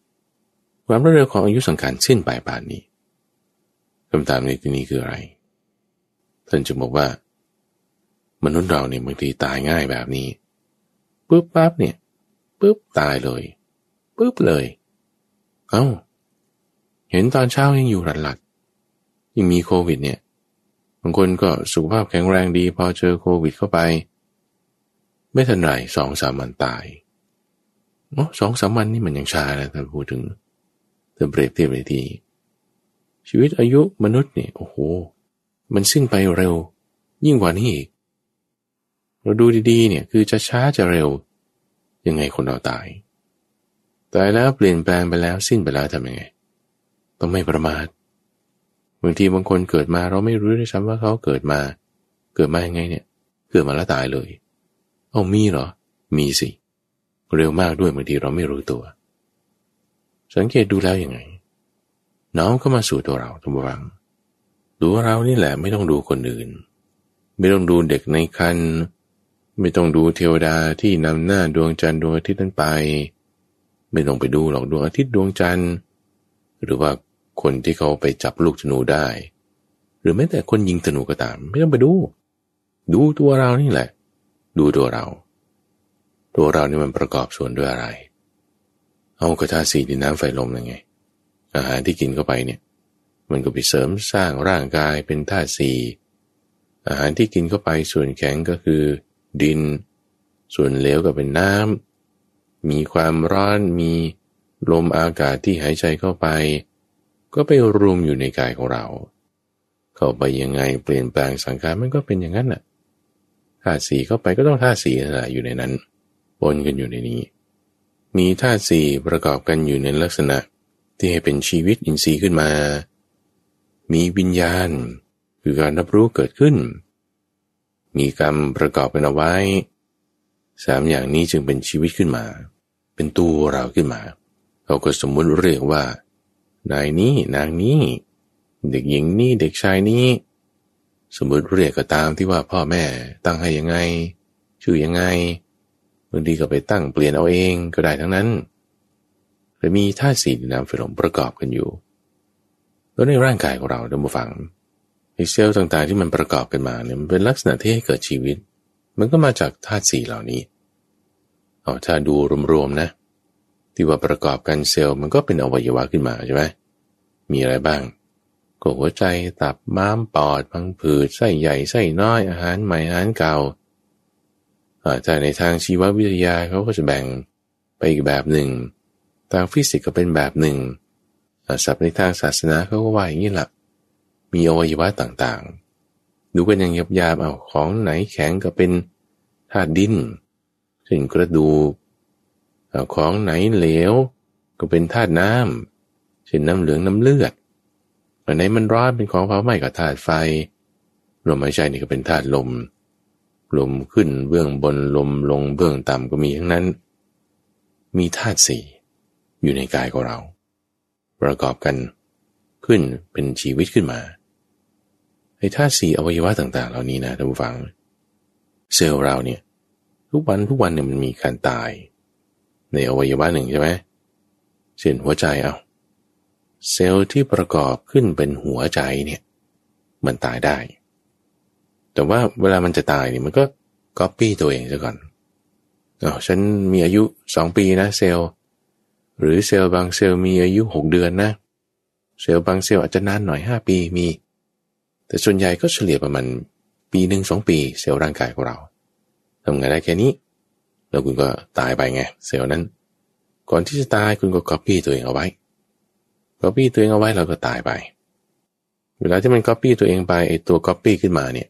ความรวดเร็วของอายุสังขารสิ้นไปป่านนี้คำถามในที่นี้คืออะไร ท่านจะบอกว่า มนุษย์เราเนี่ยบางทีตายง่ายแบบนี้ปุ๊บปั๊บเนี่ยปุ๊บตายเลยปุ๊บเลย เอา้า เห็นตอนเช้ายังอยู่หลัดหลัดยังมีโควิดเนี่ยบางคนก็สุขภาพแข็งแรงดีพอเจอโควิดเข้าไป ไม่ทันไรสองสามวันตายโอ้สองสามวันนี่มันยังช้านะถ้าพูดถึงถ้าเปรียบเทียบไปทีชีวิตอายุมนุษย์เนี่ยโอ้โห มันสิ้นไปเร็ว ยิ่งกว่านี้อีกเราดูดีๆเนี่ยคือจะช้าจะเร็ว ยังไงคนเราตาย ตายแล้วเปลี่ยนแปลงไปแล้วสิ้นไปแล้วทำยังไง ต้องไม่ประมาทบางทีบางคนเกิดมาเราไม่รู้ด้วยซ้ำว่าเขาเกิดมา เกิดมายังไงเนี่ย เกิดมาแล้วตายเลยเอามีเหรอ มีสิ เร็วมากด้วยบางทีเราไม่รู้ตัว สังเกตดูแล้วยังไง น้องเข้ามาสู่ตัวเราทุกวังดูเรานี่แหละไม่ต้องดูคนอื่น ไม่ต้องดูเด็กในคันไม่ต้องดูเทวดาที่นำหน้าดวงจันทร์ดวงอาทิตย์นั้นไป ไม่ต้องไปดูหรอกดวงอาทิตย์ดวงจันทร์ หรือว่า คนที่เขาไปจับลูกธนูได้ หรือแม้แต่คนยิงธนูก็ตาม ไม่ต้องไปดู ดูตัวเรานี่แหละ ดูตัวเรา ตัวเรานี่มันประกอบส่วนด้วยอะไร เอากระทาสีดินน้ำไฟลมยังไง อาหารที่กินเข้าไปเนี่ย มันก็ไปเสริมสร้างร่างกายเป็นธาตุสีอาหารที่กินเข้าไปส่วนแข็งก็คือ ดิน ส่วนเหลวก็เป็นน้ำมีความร้อนมีลมอากาศที่หายใจเข้าไป ก็ไปรวมอยู่ในกายของเรา เข้าไปยังไงเปลี่ยนแปลงสังขารมันก็เป็นอย่างนั้นน่ะธาตุสีเข้าไปก็ต้องธาตุสีนั่นแหละอยู่ในนั้นปนกันอยู่ในนี้ มีธาตุสีประกอบกันอยู่ในลักษณะที่ให้เป็นชีวิตอินทรีย์ขึ้นมา มีวิญญาณ คือการรับรู้เกิดขึ้น มีกรรมประกอบกันเอาไว้สามอย่างนี้จึงเป็นชีวิตขึ้นมา เป็นตัวเราขึ้นมา เราก็สมมุติเรียกว่า นายนี้นางนี้ เด็กหญิงนี้เด็กชายนี้ สมมติเรียกก็ตามที่ว่าพ่อแม่ตั้งให้ยังไง ชื่อยังไงบางทีก็ไปตั้งเปลี่ยนเอาเองก็ได้ทั้งนั้นแต่มีธาตุสี่น้ำไฟลมประกอบกันอยู่ แล้วในร่างกายของเราดมฟังไอเซลล์ต่างๆที่มันประกอบกันมาเนี่ยมันเป็นลักษณะที่ให้เกิดชีวิต มันก็มาจากธาตุสี่เหล่านี้เอาถ้าดูรวมๆนะ ที่ว่าประกอบกันเซลล์มันก็เป็นอวัยวะขึ้นมาใช่ไหมมีอะไรบ้างก็หัวใจตับม้ามปอดพังผืดไส้ใหญ่ไส้น้อยอาหารใหม่อาหารเก่าแต่ในทางชีววิทยาเขาก็จะแบ่งไปอีกแบบหนึ่ง ทางฟิสิกส์ก็เป็นแบบหนึ่งศัพท์ในทางศาสนาเขาก็ว่าอย่างนี้แหละมีอวัยวะต่างๆ ดูกันอย่างยับๆเอาของไหนแข็งก็เป็นธาตุดินช่นกระดูก ของไหนเหลว ก็เป็นธาตุน้ำเช่นน้ำเหลืองน้ำเลือดอันไหนมันร้อนเป็นของเผาไหม้ก็ธาตุไฟลมหายใจนี่ก็เป็นธาตุลม ลมขึ้นเบื้องบนลมลงเบื้องต่ำก็มีทั้งนั้น มีธาตุสี่อยู่ในกายของเรา ประกอบกันขึ้นเป็นชีวิตขึ้นมาไอ้ธาตุสี่อวัยวะต่าง ๆ เหล่านี้นะท่านผู้ฟัง เซลล์เราเนี่ย ทุกวันทุกวันเนี่ยมันมีการตาย ในอวัยวะหนึ่งใช่ไหมเช่นหัวใจเอาเซลล์ที่ประกอบขึ้นเป็นหัวใจเนี่ยมันตายได้ แต่ว่าเวลามันจะตายเนี่ยมันก็ก๊อปปี้ตัวเองซะก่อนอ๋อฉันมีอายุสองปีนะเซลล์หรือเซลล์บางเซลล์มีอายุหกเดือนนะ เซลล์บางเซลล์อาจจะนานหน่อยห้าปีมี แต่ส่วนใหญ่ก็เฉลี่ยประมาณปีหนึ่งสองปี เซลล์ร่างกายของเราทำงานได้แค่นี้ แล้วคุณก็ตายไปไงเซลล์นั้น ก่อนที่จะตายคุณก็ก๊อปปี้ตัวเองเอาไว้ก๊อปปี้ตัวเองเอาไว้เราก็ตายไป เวลาที่มันก๊อปปี้ตัวเองไปไอตัวก๊อปปี้ขึ้นมาเนี่ย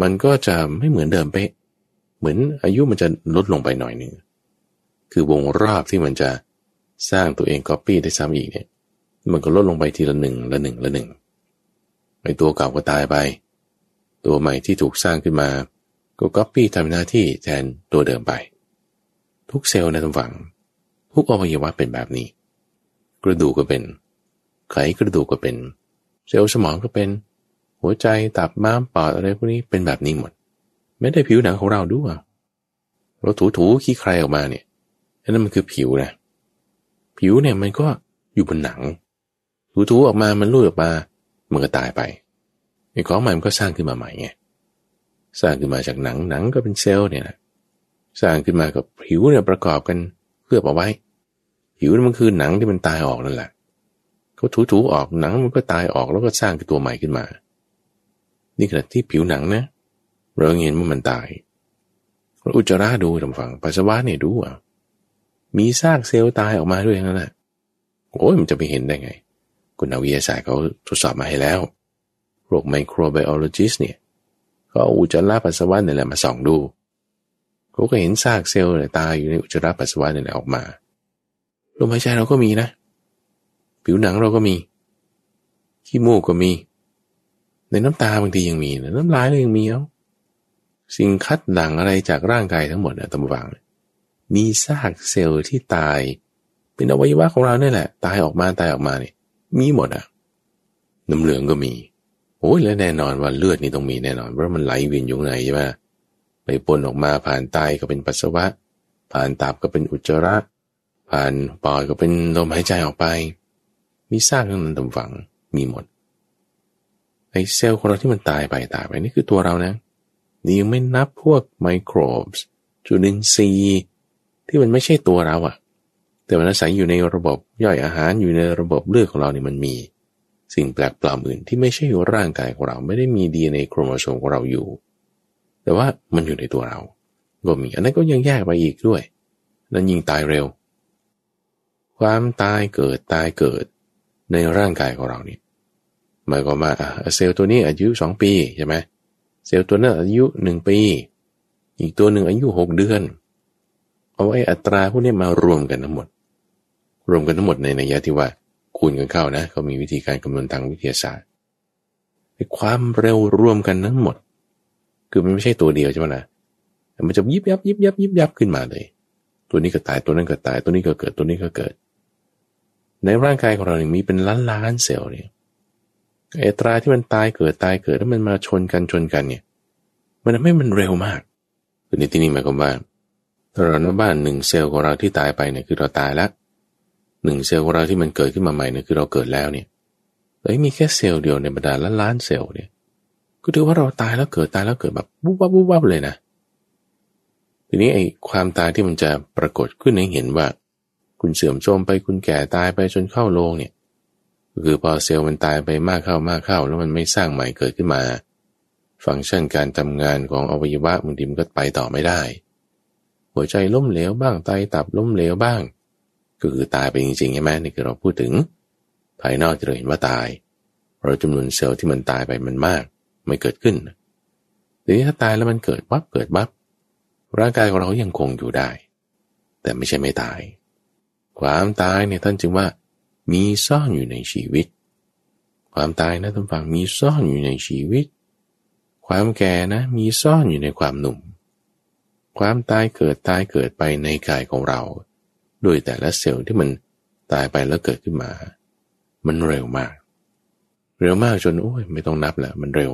มันก็จะไม่เหมือนเดิมเป๊ะ เหมือนอายุมันจะลดลงไปหน่อยหนึ่งคือวงรอบที่มันจะสร้างตัวเองก๊อปปี้ได้ซ้ำอีกเนี่ย มันก็ลดลงไปทีละหนึ่งละหนึ่งละหนึ่งไอตัวเก่าก็ตายไป ตัวใหม่ที่ถูกสร้างขึ้นมา ก็ก๊อปปี้ทำหน้าที่แทนตัวเดิมไป ทุกเซลล์นะท่านผู้ฟัง ทุกอวัยวะเป็นแบบนี้ กระดูกก็เป็น ไขกระดูกก็เป็น เซลล์สมองก็เป็น หัวใจตับม้ามปอดอะไรพวกนี้เป็นแบบนี้หมด ไม่ได้ผิวหนังของเราด้วยเราถูถูขี้ใครออกมาเนี่ยนั่นมันคือผิวนะ ผิวเนี่ยมันก็อยู่บนหนัง ถูถูออกมามันลุดออกมามันก็ตายไปไอ้ของใหม่มันก็สร้างขึ้นมาใหม่ไง สร้างขึ้นมาจากหนังหนังก็เป็นเซลล์เนี่ยนะสร้างขึ้นมากับผิวเนี่ยประกอบกันเคลือบเอาไว้ ผิวมันคือหนังที่มันตายออกนั่นแหละเขาถูๆออกหนังมันก็ตายออกแล้วก็สร้างตัวใหม่ขึ้นมา นี่ขณะที่ผิวหนังนะ เราเห็นว่ามันตายอุจจาระดูทำฝังปัสสาวะเนี่ยดูอะมีซากเซลล์ตายออกมาด้วยนั่นแหละโอ้ยมันจะไปเห็นได้ไง คุณนักวิทยาศาสตร์เขาทดสอบมาให้แล้ว โรคไมโครไบโอโลจิสเนี่ย ก็อุจจาระปัสสาวะนี่แหละมาส่องดูเขาก็เห็นซากเซลล์ตายอยู่ในอุจจาระปัสสาวะนี่แหละออกมาลมหายใจเราก็มีนะ ผิวหนังเราก็มีขี้มูกก็มี ในน้ำตาบางทียังมีนะน้ำลายเรายังมีเอ้าสิ่งคัดหลั่งอะไรจากร่างกายทั้งหมดนะตำวังมีซากเซลล์ที่ตาย เป็นอวัยวะของเราเนี่ยแหละ ตายออกมาตายออกมาเนี่ยมีหมดอะน้ำเหลืองก็มี โอ้ยแล้วแน่นอนว่าเลือดนี่ต้องมีแน่นอนเพราะมันไหลเวียนอยู่ในใช่ไหมไปปนออกมาผ่านไตก็เป็นปัสสาวะ ผ่านตับก็เป็นอุจจาระ ผ่านปอดก็เป็นลมหายใจออกไป มีซากทั้งนั้นตำฝังมีหมดไอเซลล์ของเราที่มันตายไปตายไปนี่คือตัวเรานะนี่ยังไม่นับพวกไมโครบส์จุลินทรีย์ที่มันไม่ใช่ตัวเราอะแต่มันอาศัยอยู่ในระบบย่อยอาหารอยู่ในระบบเลือดของเราเนี่ยมันมี สิ่งแปลกปลอมอื่นที่ไม่ใช่อยู่ร่างกายของเราไม่ได้มีดีในโครโมโซมของเราอยู่ แต่ว่ามันอยู่ในตัวเราก็มีอันนั้นก็ยังแยกไปอีกด้วย นั้นยิ่งตายเร็ว ความตายเกิดตายเกิดในร่างกายของเราเนี่หมายความว่าเซลล์ตัวนี้อายุสองปีใช่ไหมเซลล์ตัวนั้นอายุหนึ่งปี อีกตัวหนึ่งอายุหกเดือน เอาไอ้อัตราพวกนี้มารวมกันทั้งหมด รวมกันทั้งหมดในนัยยะที่ว่า คูณกันเข้านะเขามีวิธีการคำนวณทางวิทยาศาสตร์ความเร็วรวมกันทั้งหมด คือมันไม่ใช่ตัวเดียวใช่ไหมนะมันจะยิบยับยิบยับยิบยับขึ้นมาเลย ตัวนี้ก็ตายตัวนั้นก็ตายตัวนี้ก็เกิดตัวนี้ก็เกิด ในร่างกายของเราเนี่ยมีเป็นล้านล้านเซลล์เนี่ยอัตราที่มันตายเกิดตายเกิดแล้วมันมาชนกันชนกันเนี่ย มันทำให้มันเร็วมากคือในที่นี้หมายความว่าถ้าเราในบ้านหนึ่งเซลล์ของเราที่ตายไปเนี่ยคือเราตายแล้ว หนึ่งเซลล์ของเราที่มันเกิดขึ้นมาใหม่เนี่ยคือเราเกิดแล้วเนี่ยแต่มีแค่เซลล์เดียวในบรรดาล้านล้านเซลล์เนี่ยก็ถือว่าเราตายแล้วเกิดตายแล้วเกิดแบบบุบวับบุบวับเลยนะทีนี้ไอ้ความตายที่มันจะปรากฏขึ้นให้เห็นว่า คุณเสื่อมโทรมไปคุณแก่ตายไปจนเข้าโรงเนี่ยคือพอเซลล์มันตายไปมากเข้ามากเข้า แล้วมันไม่สร้างใหม่เกิดขึ้นมา ฟังก์ชันการทำงานของอวัยวะบางทีมันก็ไปต่อไม่ได้ หัวใจล้มเหลวบ้างไตตับล้มเหลวบ้าง ก็คือตายไปจริงๆใช่ไหมนี่คือเราพูดถึง ภายนอกที่เราเห็นว่าตาย เราจำนวนเซลล์ที่มันตายไปมันมากไม่เกิดขึ้นทีนี้ถ้าตายแล้วมันเกิดวับเกิดวับร่างกายของเรายังคงอยู่ได้ แต่ไม่ใช่ไม่ตาย ความตายเนี่ยท่านจึงว่า มีซ่อนอยู่ในชีวิต ความตายนะท่านฟังมีซ่อนอยู่ในชีวิต ความแก่นะ มีซ่อนอยู่ในความหนุ่ม ความตายเกิดตายเกิดไปในกายของเรา โดยแต่ละเซลล์ที่มันตายไปแล้วเกิดขึ้นมา มันเร็วมาก เร็วมากจนโอ้ยไม่ต้องนับแหล้วมันเร็ว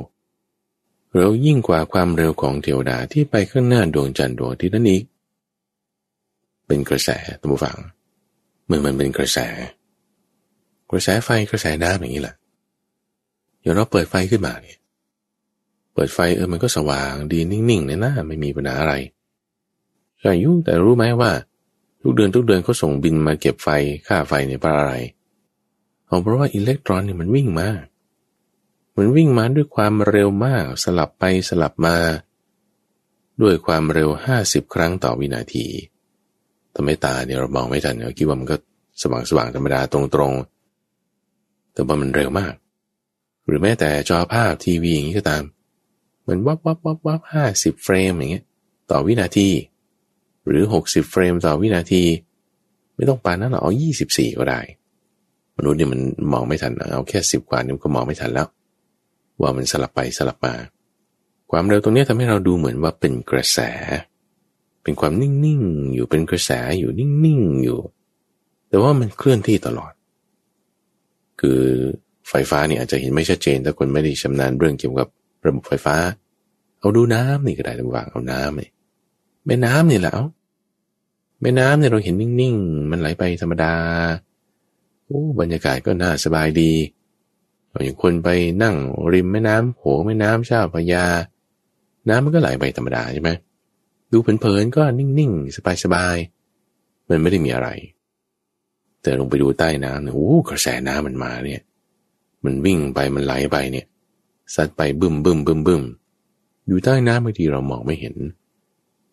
เร็วยิ่งกว่าความเร็วของเทวดาที่ไปข้างหน้าดวงจันทร์ดวงอาทิตย์นั่นอีกเป็นกระแสตัมฟังเมื่อมันเป็นกระแส กระแสไฟกระแสน้ำอย่างนี้แหละอย่างเราเปิดไฟขึ้นมาเนี่ย เปิดไฟเออมันก็สว่างดีนิ่งๆเลยนะไม่มีปัญหาอะไรใช่ยุ่งแต่รู้ไหมว่า ทุกเดือนทุกเดือนเขาส่งบินมาเก็บไฟค่าไฟเนี่ยเพราะอะไรเพราะว่าอิเล็กตรอนเนี่ยมันวิ่งมา มันวิ่งมาด้วยความเร็วมากสลับไปสลับมา ด้วยความเร็วห้าสิบครั้งต่อวินาทีทำไมตาเนี่ยเรามองไม่ทันเราคิดว่ามันก็สว่างสว่างธรรมดาตรงๆ แต่ว่ามันเร็วมาก หรือแม้แต่จอภาพทีวีอย่างนี้ก็ตาม มันวับวับวับวับห้าสิบเฟรมอย่างเงี้ยต่อวินาที หรือ 60 เฟรมต่อวินาที ไม่ต้องปานนั้นหรอกเอา24 ก็ได้ มนุษย์เนี่ยมันมองไม่ทันเอาแค่สิบกว่านี่ก็มองไม่ทันแล้ว ว่ามันสลับไปสลับมา ความเร็วตรงนี้ทำให้เราดูเหมือนว่าเป็นกระแส เป็นความนิ่งๆอยู่เป็นกระแสอยู่นิ่งๆอยู่ แต่ว่ามันเคลื่อนที่ตลอด คือไฟฟ้าเนี่ยอาจจะเห็นไม่ชัดเจนถ้าคนไม่ได้ชำนาญเรื่องเกี่ยวกับระบบไฟฟ้า เอาดูน้ำนี่ก็ได้ระหว่างเอาน้ำเลย แม่น้ำนี่แหละเอาแม่น้ำเนี่ยเราเห็นนิ่งๆ มันไหลไปธรรมดา โอ้บรรยากาศก็น่าสบายดีอย่างคนไปนั่งริมแม่น้ำโขงแม่น้ำเจ้าพยา น้ำมันก็ไหลไปธรรมดาใช่ไหมดูเพลินๆก็นิ่งๆ สบายๆ มันไม่ได้มีอะไร แต่ลงไปดูใต้น้ำเนี่ยโอ้กระแสน้ำมันมาเนี่ย มันวิ่งไปมันไหลไปเนี่ยซัดไปบึ้มบึ้มบึ้มบึ้มอยู่ใต้น้ำบางทีเรามองไม่เห็น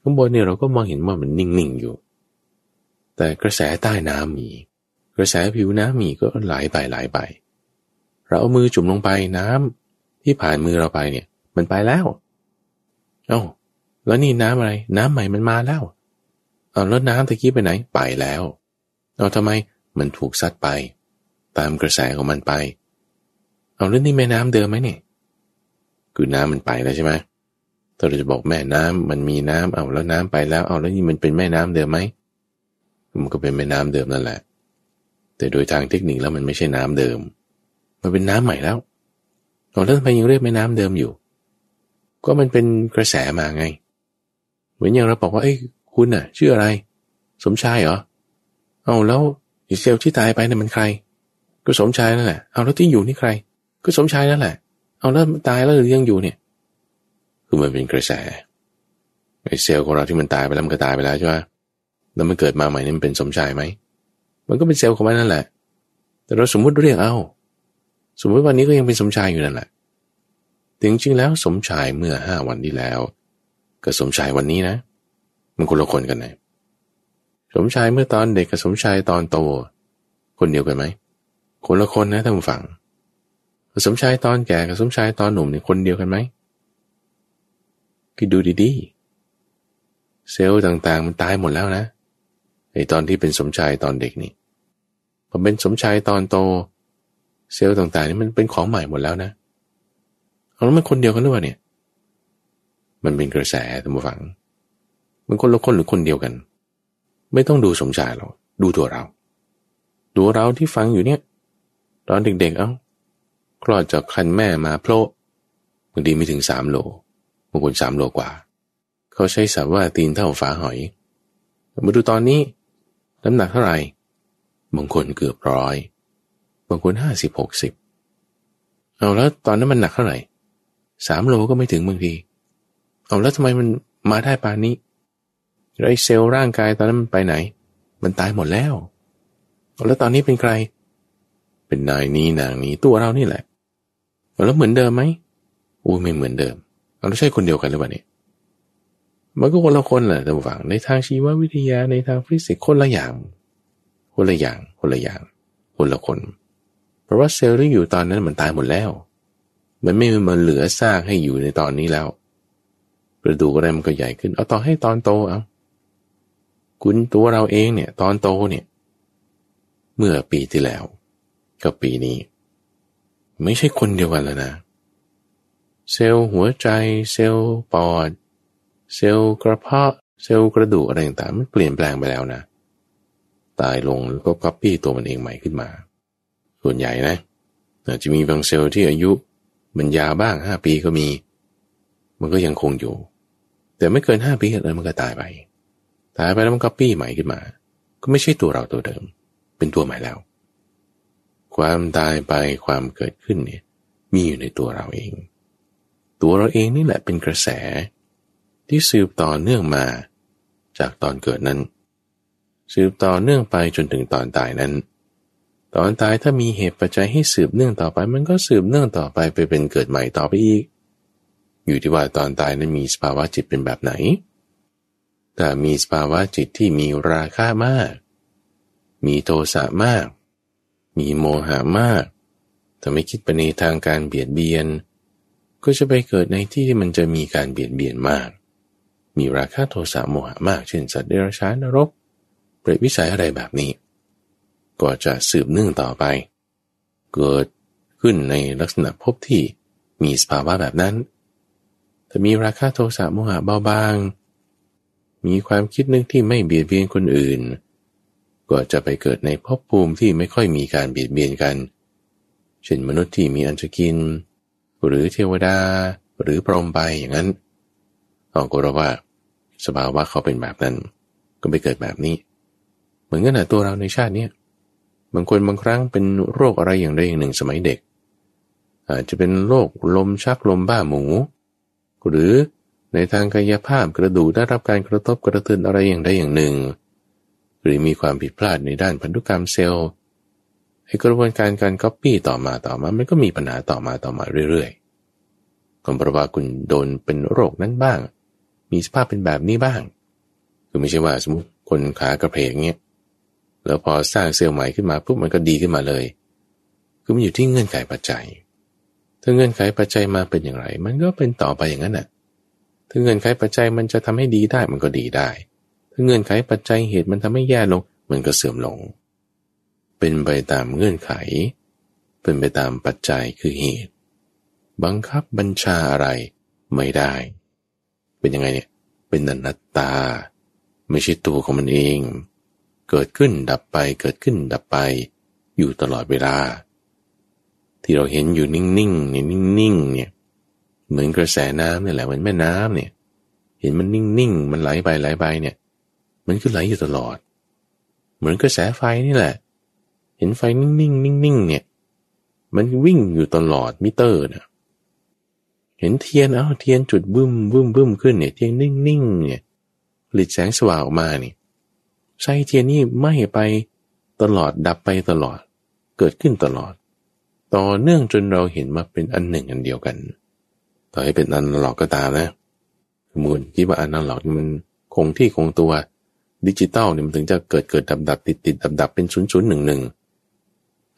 ข้างบนเนี่ยเราก็มองเห็นว่ามันนิ่งๆอยู่ แต่กระแสใต้น้ำมี กระแสผิวน้ำมีก็ไหลไปไหลไป เราเอามือจุ่มลงไปน้ำที่ผ่านมือเราไปเนี่ย มันไปแล้ว เอา้าแล้วนี่น้ำอะไร น้ำใหม่มันมาแล้วเอาแล้วน้ำตะกี้ไปไหนไปแล้วเอาทำไมมันถูกซัดไป ตามกระแสของมันไป เอาแล้วนี่แม่น้ำเดิมไหมเนี่ยคือน้ำมันไปแล้วใช่ไหม ถ้าเราจะบอกแม่น้ำมันมีน้ำเอาแล้วน้ำไปแล้วเอาแล้วนี่มันเป็นแม่น้ำเดิมไหมมันก็เป็นแม่น้ำเดิมนั่นแหละ แต่โดยทางเทคนิคแล้วมันไม่ใช่น้ำเดิม มันเป็นน้ำใหม่แล้วเอาแล้วทำไมยังเรียกแม่น้ำเดิมอยู่ ก็มันเป็นกระแสมาไง เหมือนอย่างเราบอกว่าเอ้ยคุณน่ะ ชื่ออะไร สมชายเหรอเอาแล้วอีเซลที่ตายไปเนี่ยมันใคร ก็สมชายนั่นแหละเอาแล้วที่อยู่นี่ใคร ก็สมชายนั่นแหละ เอาแล้วตายแล้วหรือยังอยู่เนี่ย คือมันเป็นกระแสไอเซลล์ของเราที่มันตายไปแล้วมันก็ตายไปแล้วใช่ไหมแล้วมันเกิดมาใหม่นี่มันเป็นสมชายไหม มันก็เป็นเซลล์ของมันนั่นแหละ แต่เราสมมุติเรียกเอา สมมติวันนี้ก็ยังเป็นสมชายอยู่นั่นแหละ ถึงจริงแล้วสมชายเมื่อห้าวันที่แล้วกับสมชายวันนี้นะ มันคนละคนกันนะสมชายเมื่อตอนเด็กกับสมชายตอนโต คนเดียวกันไหม คนละคนนะท่านผู้ฟัง สมชายตอนแก่กับสมชายตอนหนุ่มเนี่ยคนเดียวกันไหม คิดดูดีๆ เซลล์ต่างๆ มันตายหมดแล้วนะไอตอนที่เป็นสมชายตอนเด็กนี่พอเป็นสมชายตอนโต เซลล์ต่างๆ นี่มันเป็นของใหม่หมดแล้วนะเอาแล้วมันคนเดียวกันหรือเปล่าเนี่ย มันเป็นกระแสท่านผู้ฟัง มันคนละคนหรือคนเดียวกัน ไม่ต้องดูสมชายหรอกดูตัวเราดูเราที่ฟังอยู่เนี่ย ตอนเด็กๆ เอา้าคลอดจากคันแม่มาโผล่บางทีไม่ถึงสามโล บางคนสามโลกว่า เขาใช้สับว่าตีนเท่าฝาหอย มาดูตอนนี้ น้ำหนักเท่าไหร่ บางคนเกือบร้อย บางคนห้าสิบหกสิบ เอาแล้วตอนนั้นมันหนักเท่าไหร่สามโลก็ไม่ถึงบางที เอาแล้วทำไมมันมาได้ปานนี้ไรเซลล์ร่างกายตอนนั้นมันไปไหน มันตายหมดแล้วเอาแล้วตอนนี้เป็นใคร เป็นนายนี้นางนี้ตัวเรานี่แหละเอาแล้วเหมือนเดิมไหมอู้ไม่เหมือนเดิม เราใช่คนเดียวกันหรือเปล่าเนี่ยมันก็คนละคนแหละแต่ฝังในทางชีววิทยาในทางฟิสิกส์คนละอย่าง คนละอย่าง คนละอย่าง คนละคน เพราะว่าเซลล์ที่อยู่ตอนนั้นมันตายหมดแล้ว มันไม่มันเหลือซากให้อยู่ในตอนนี้แล้วกระดูกอะไรมันก็ใหญ่ขึ้น เอาต่อให้ตอนโตเอาคุณตัวเราเองเนี่ย ตอนโตเนี่ย เมื่อปีที่แล้ว กับปีนี้ ไม่ใช่คนเดียวกันแล้วนะเซลล์หัวใจ เซลล์ปอด เซลล์กระเพาะ เซลล์กระดูกอะไรต่างๆมันเปลี่ยนแปลงไปแล้วนะ ตายลงแล้วก็ก๊อปปี้ตัวมันเองใหม่ขึ้นมา ส่วนใหญ่นะอาจจะมีบางเซลล์ที่อายุมันยาวบ้างห้าปีก็มี มันก็ยังคงอยู่ แต่ไม่เกินห้าปีแล้วมันก็ตายไป ตายไปแล้วมันก็ปี้ใหม่ขึ้นมา ก็ไม่ใช่ตัวเราตัวเดิม เป็นตัวใหม่แล้ว ความตายไปความเกิดขึ้นเนี่ยมีอยู่ในตัวเราเอง ตัวเราเองนี่แหละเป็นกระแส ที่สืบต่อเนื่องมา จากตอนเกิดนั้น สืบต่อเนื่องไปจนถึงตอนตายนั้น ตอนตายถ้ามีเหตุปัจจัยให้สืบเนื่องต่อไป มันก็สืบเนื่องต่อไปไปเป็นเกิดใหม่ต่อไปอีก อยู่ที่ว่าตอนตายนั้นมีสภาวะจิตเป็นแบบไหนถ้ามีสภาวะจิตที่มีราคามาก มีโทสะมาก มีโมหะมากถ้าไม่คิดไปในทางการเบียดเบียน ก็จะไปเกิดในที่ที่มันจะมีการเบียดเบียนมาก มีราคะโทสะโมหะมาก เช่นสัตว์เดรัจฉานนรก เปรตวิสัยอะไรแบบนี้ ก็จะสืบเนื่องต่อไป เกิดขึ้นในลักษณะพบที่มีสภาวะแบบนั้นถ้ามีราคะโทสะโมหะเบาบาง มีความคิดนึกที่ไม่เบียดเบียนคนอื่น ก็จะไปเกิดในภพภูมิที่ไม่ค่อยมีการเบียดเบียนกัน เช่นมนุษย์ที่มีอันจะกิน หรือเทวดา หรือพรหมไปอย่างนั้นเราก็รู้ว่า สภาวะเขาเป็นแบบนั้น ก็ไม่เกิดแบบนี้ เหมือนกันนะตัวเราในชาติเนี้ยบางคนบางครั้งเป็นโรคอะไรอย่างใดอย่างหนึ่งสมัยเด็ก อาจจะเป็นโรคลมชักลมบ้าหมู หรือในทางกายภาพกระดูกได้รับการกระทบกระเทือนอะไรอย่างใดอย่างหนึ่ง หรือมีความผิดพลาดในด้านพันธุกรรมเซลล์ ให้กระบวนการการก๊อปปี้ต่อมาต่อมา มันก็มีปัญหาต่อมาต่อมาเรื่อยๆก็เพราะว่าคุณโดนเป็นโรคนั้นบ้าง มีสภาพเป็นแบบนี้บ้าง คือไม่ใช่ว่าสมมติคนขากระเพกเงี้ย แล้วพอสร้างเซลล์ใหม่ขึ้นมาปุ๊บมันก็ดีขึ้นมาเลย คือมันอยู่ที่เงื่อนไขปัจจัย ถ้าเงื่อนไขปัจจัยมาเป็นอย่างไร มันก็เป็นต่อไปอย่างนั้นน่ะ ถ้าเงื่อนไขปัจจัยมันจะทำให้ดีได้มันก็ดีได้ ถ้าเงื่อนไขปัจจัยเหตุมันทำให้แย่ลง มันก็เสื่อมลง เป็นไปตามเงื่อนไข เป็นไปตามปัจจัยคือเหตุ บังคับบัญชาอะไรไม่ได้ เป็นยังไงเนี่ย เป็นอนัตตา ไม่ใช่ตัวของมันเอง เกิดขึ้นดับไป เกิดขึ้นดับไป อยู่ตลอดเวลา ที่เราเห็นอยู่นิ่งๆเนี่ยนิ่งๆเนี่ย เหมือนกระแสน้ำเนี่ยแหละเหมือนแม่น้ำเนี่ย เห็นมันนิ่งๆ มันไหลไปไหลไปเนี่ย มันก็ไหลอยู่ตลอด เหมือนกระแสไฟนี่แหละ เห็นไฟนิ่งๆนิ่งๆเนี่ย มันวิ่งอยู่ตลอดมิเตอร์เนี่ยเห็นเทียนเอาเทียนจุดบึ้มบึ้มบึ้มขึ้นเนี่ยเทียนนิ่งๆเนี่ยผลิตแสงสว่างออกมาเนี่ยไส้เทียนนี่ไหม้ไปตลอดดับไปตลอด เกิดขึ้นตลอด ต่อเนื่องจนเราเห็นมาเป็นอันหนึ่งอันเดียวกัน ต่อให้เป็นอันหลอกก็ตามนะมูลคิดว่าอันหลอกมันคงที่คงตัวดิจิตอลเนี่ยมันถึงจะเกิดเกิดดับดับติดติดดับดับเป็นศูนย์ศูนย์หนึ่งหนึ่ง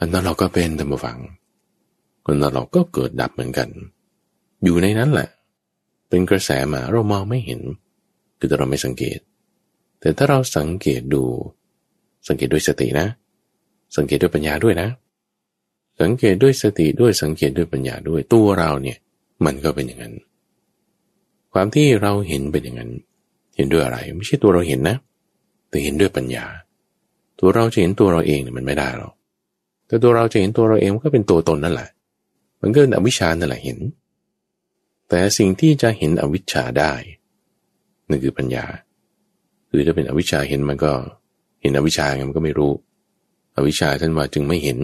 อันนั้นเราก็เป็นธรรมฟังคนเราก็เกิดดับเหมือนกัน อยู่ในนั้นแหละ เป็นกระแสมาเรามองไม่เห็น คือเราไม่สังเกต แต่ถ้าเราสังเกตดู สังเกตด้วยสตินะ สังเกตด้วยปัญญาด้วยนะ สังเกตด้วยสติด้วยสังเกตด้วยปัญญาด้วยตัวเราเนี่ย มันก็เป็นอย่างนั้น ความที่เราเห็นเป็นอย่างนั้น เห็นด้วยอะไร ไม่ใช่ตัวเราเห็นนะ แต่เห็นด้วยปัญญา ตัวเราจะเห็นตัวเราเองเนี่ยมันไม่ได้หรอก แต่ตัวเราจะเห็นตัวเราเองก็เป็นตัวตนนั่นแหละ มันก็เป็นอวิชชานั่นแหละเห็น แต่สิ่งที่จะเห็นอวิชชาได้นั่นคือปัญญา คือถ้าเป็นอวิชชาเห็นมันก็เห็นอวิชชาไงมันก็ไม่รู้ อวิชชาท่านว่าจึงไม่เห็น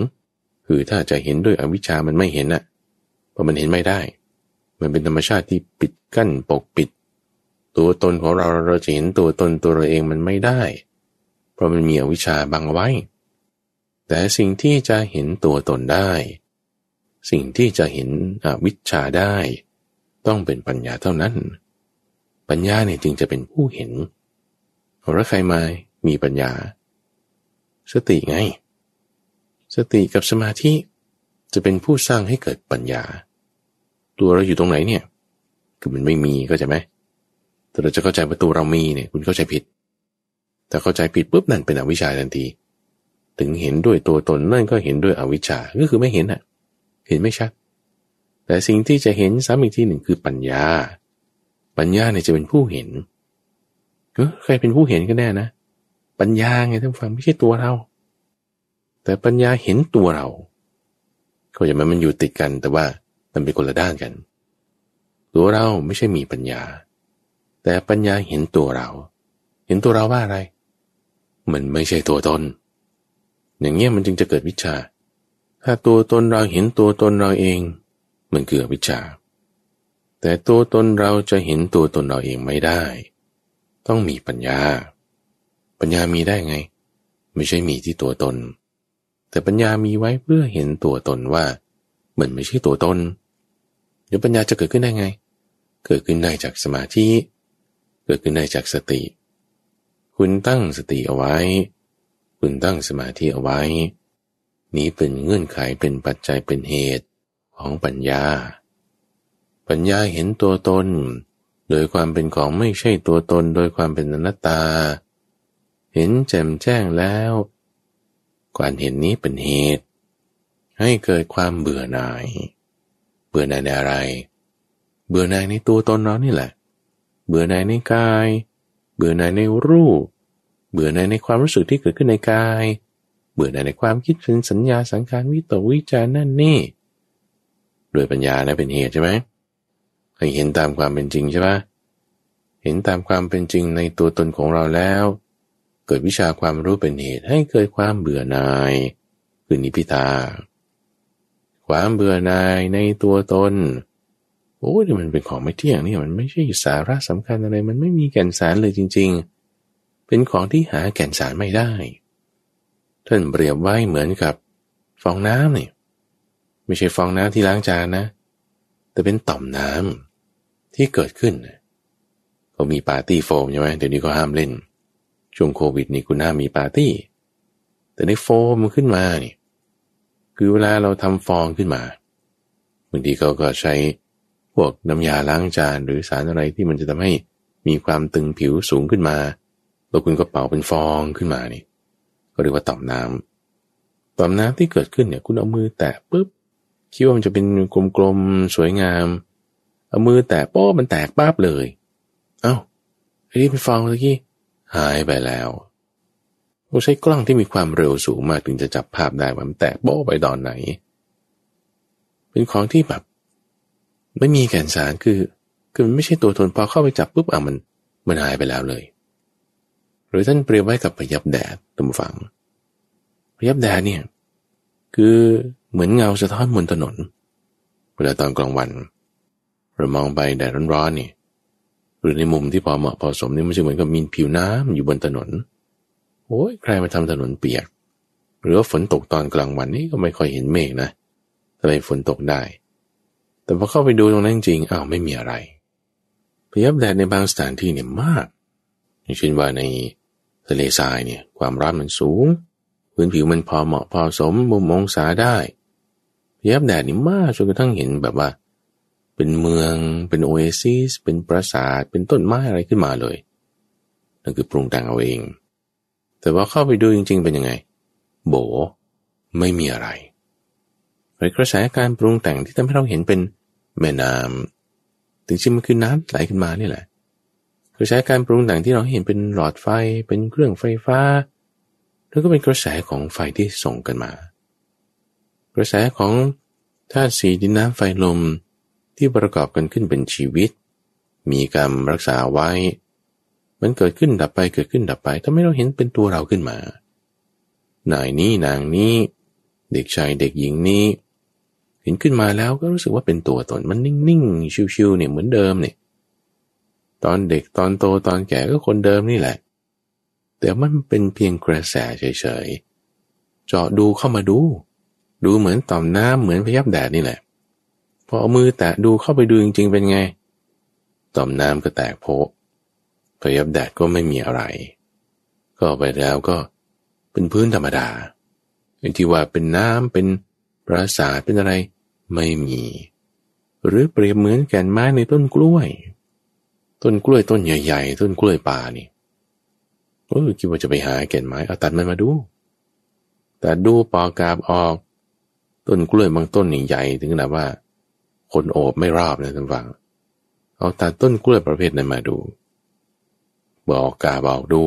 คือถ้าจะเห็นด้วยอวิชชามันไม่เห็นน่ะเพราะมันเห็นไม่ได้ มันเป็นธรรมชาติที่ปิดกั้นปกปิด ตัวตนของเราเราจะเห็นตัวตนตัวเราเองมันไม่ได้ เพราะมันมีอวิชชาบังไว้ แต่สิ่งที่จะเห็นตัวตนได้ สิ่งที่จะเห็นอวิชชาได้ ต้องเป็นปัญญาเท่านั้น ปัญญาเนี่ยจึงจะเป็นผู้เห็นแล้วใครมามีปัญญา สติไง สติกับสมาธิจะเป็นผู้สร้างให้เกิดปัญญา ตัวเราอยู่ตรงไหนเนี่ย คือมันไม่มีก็จะไหมแต่เราจะเข้าใจว่าตัวเรามีเนี่ย คุณเข้าใจผิด แต่เข้าใจผิดปุ๊บนั่นเป็นอวิชชาทันที ถึงเห็นด้วยตัวตนนั่นก็เห็นด้วยอวิชชา ก็คือไม่เห็นอะ เห็นไม่ชัด แต่สิ่งที่จะเห็นซ้ำอีกที่หนึ่งคือปัญญา ปัญญาเนี่ยจะเป็นผู้เห็นเออใครเป็นผู้เห็นก็แน่นะ ปัญญาไงท่านฟังไม่ใช่ตัวเรา แต่ปัญญาเห็นตัวเราเขาจะมันมันอยู่ติดกัน แต่ว่ามันเป็นคนละด้านกัน ตัวเราไม่ใช่มีปัญญา แต่ปัญญาเห็นตัวเรา เห็นตัวเราว่าอะไร มันไม่ใช่ตัวตน อย่างเงี้ยมันจึงจะเกิดวิชา ถ้าตัวตนเราเห็นตัวตนเราเอง มันเกิดวิชา แต่ตัวตนเราจะเห็นตัวตนเราเองไม่ได้ ต้องมีปัญญา ปัญญามีได้ไง ไม่ใช่มีที่ตัวตน แต่ปัญญามีไว้เพื่อเห็นตัวตนว่าเหมือนไม่ใช่ตัวตนเดี๋ยวปัญญาจะเกิดขึ้นได้ไง เกิดขึ้นได้จากสมาธิ เกิดขึ้นได้จากสติ คุณตั้งสติเอาไว้ คุณตั้งสมาธิเอาไว้ นี้เป็นเงื่อนไขเป็นปัจจัยเป็นเหตุของปัญญา ปัญญาเห็นตัวตน โดยความเป็นของไม่ใช่ตัวตน โดยความเป็นอนัตตา เห็นแจ่มแจ้งแล้วการเห็นนี้เป็นเหตุ ให้เกิดความเบื่อหน่าย เบื่อหน่ายในอะไร เบื่อหน่ายในตัวตนเรานี่แหละ เบื่อหน่ายในกาย เบื่อหน่ายในรูป เบื่อหน่ายในความรู้สึกที่เกิดขึ้นในกาย เบื่อในความคิดเป็นสัญญาสังขารวิตกวิจารนั่นนี่ด้วยปัญญานะเป็นเหตุใช่ไหมให้เห็นตามความเป็นจริงใช่ไหมเห็นตามความเป็นจริงในตัวตนของเราแล้ว เกิดวิชาความรู้เป็นเหตุให้เกิดความเบื่อหน่ายคือนิพิตา ความเบื่อหน่ายในตัวตนโอ้ยมันเป็นของไม่เที่ยงนี่มันไม่ใช่สาระสำคัญอะไร มันไม่มีแก่นสารเลยจริง ๆ เป็นของที่หาแก่นสารไม่ได้ ท่านเปรียบไว้เหมือนกับฟองน้ำนี่ไม่ใช่ฟองน้ำที่ล้างจานนะ แต่เป็นต่อมน้ำที่เกิดขึ้น ก็มีปาร์ตี้โฟมใช่ไหมเดี๋ยวนี้ก็ห้ามเล่น ช่วงโควิดนี่คุณห้ามมีปาร์ตี้ แต่ในโฟมมันขึ้นมานี่คือเวลาเราทำฟองขึ้นมาบางทีเขาก็ใช้พวกน้ำยาล้างจานหรือสารอะไรที่มันจะทำให้มีความตึงผิวสูงขึ้นมา แล้วคุณก็เป่าเป็นฟองขึ้นมานี่ ก็เรียกว่าต่อมน้ำต่อมน้ำที่เกิดขึ้นเนี่ย คุณเอามือแตะปุ๊บคิดว่ามันจะเป็นกลมๆสวยงาม เอามือแตะโป๊มันแตกป้าบเลย เอา้าไอ้เป็นฟองเมื่อกี้หายไปแล้วเราใช้กล้องที่มีความเร็วสูงมากถึงจะจับภาพได้ว่ามันแตกโป๊ไปตอนไหน เป็นของที่แบบ ไม่มีแก่นสารคือ คือมันไม่ใช่ตัวตนพอเข้าไปจับปุ๊บอะมัน มันหายไปแล้วเลย รือท่านเปรียบไว้กับพยับแดดตุ่มฝังพยับแดดเนี่ยคือเหมือนเงาสะท้อนบนถนน เวลาตอนกลางวัน เรามองไปแดดร้อนๆนี่หรือในมุมที่พอเหมาะพอสมนี่มันจะเหมือนกับมีผิวน้ำอยู่บนถนนโอ้ยใครมาทำถนนเปียก หรือว่าฝนตกตอนกลางวันนี่ก็ไม่ค่อยเห็นเมฆนะทำไมฝนตกได้ แต่พอเข้าไปดูตรงนั้นจริงอ้าวไม่มีอะไรพยับแดดในบางสถานที่เนี่ยมากอย่างเช่นว่าใน ทะเลทรายเนี่ยความร้อนมันสูง พื้นผิวมันพอเหมาะพอสมมุมองศาได้เยับแดดนี่มากจนกระทั่งเห็นแบบว่า เป็นเมืองเป็นโอเอซิสเป็นปราสาทเป็นต้นไม้อะไรขึ้นมาเลยนั่นคือปรุงแต่งเอาเอง แต่ว่าเข้าไปดูจริง ๆ เป็นยังไง โบไม่มีอะไรกระแสการปรุงแต่งที่ทำให้เราเห็นเป็นแม่น้ำถึงจริงมันคือน้ำไหลขึ้นมานี่แหละ คือใช้การปรุงแต่งที่เราเห็นเป็นหลอดไฟเป็นเครื่องไฟฟ้า แล้วก็เป็นกระแสของไฟที่ส่งกันมา กระแสของธาตุสีดินน้ำไฟลมที่ประกอบกันขึ้นเป็นชีวิต มีกรรมรักษาไว้ มันเกิดขึ้นดับไปเกิดขึ้นดับไปทำให้เราเห็นเป็นตัวเราขึ้นมานายนี้นางนี้ เด็กชายเด็กหญิงนี้ เห็นขึ้นมาแล้วก็รู้สึกว่าเป็นตัวตนมันนิ่งๆชิวๆเนี่ยเหมือนเดิมเนี่ย ตอนเด็กตอนโตตอนแก่ก็คนเดิมนี่แหละ แต่มันเป็นเพียงกระแสเฉยๆเจาะดูเข้ามาดู ดูเหมือนต่อมน้ำเหมือนพยับแดดนี่แหละ พอเอามือแตะดูเข้าไปดูจริง ๆ เป็นไง ต่อมน้ำก็แตกโพพยับแดดก็ไม่มีอะไร ก็ไปแล้วก็เป็นพื้นธรรมดาที่ว่าเป็นน้ำเป็นปราสาทเป็นอะไรไม่มี หรือเปรียบเหมือนแก่นไม้ในต้นกล้วย ต้นกล้วยต้นใหญ่ๆ ต้นกล้วยป่านี่เออคิดว่าจะไปหาแก่นไม้เอาตัดมันมาดู แต่ดูปอกาบออก ต้นกล้วยบางต้นใหญ่ถึงขนาดว่า คนโอบไม่รอบนะท่านฟังเอาตัดต้นกล้วยประเภทนั้นมาดูบอกกาบออกดู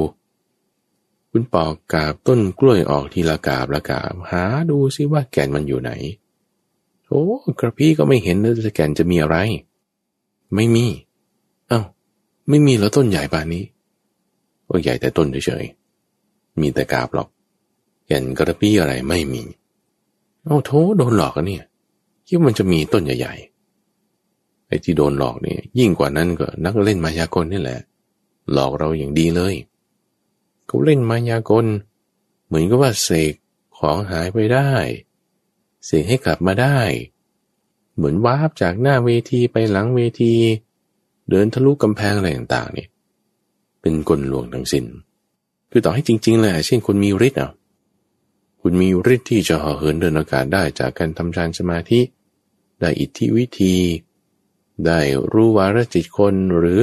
คุณปอกกาบต้นกล้วยออกทีละกาบละกาบ หาดูซิว่าแก่นมันอยู่ไหนโอ้กระพี่ก็ไม่เห็นเลยแก่นจะมีอะไร ไม่มี ไม่มีแล้วต้นใหญ่ป่านนี้ก็ใหญ่แต่ต้นเฉยๆ มีแต่กาบหรอกแก่นกระปี้อะไรไม่มี เอาโถโดนหลอกกันเนี่ย คิดว่ามันจะมีต้นใหญ่ๆ ไอ้ที่โดนหลอกเนี่ยยิ่งกว่านั้นก็นักเล่นมายากลนี่แหละ หลอกเราอย่างดีเลยเขาเล่นมายากล เหมือนกับว่าเสกของหายไปได้ เสกให้กลับมาได้ เหมือนวาบจากหน้าเวทีไปหลังเวที เดินทะลุกำแพงอะไรต่างๆนี่เป็นกลลวงทั้งสิน้น คือต่อให้จริงๆเลยเช่นคนมีฤทธิ์อะคุณมีฤทธิ์ที่จะห่อเหินเดินอากาศได้จากการทำฌานสมาธิ ได้อิทธิวิธี ได้รู้วาระจิตคนหรือ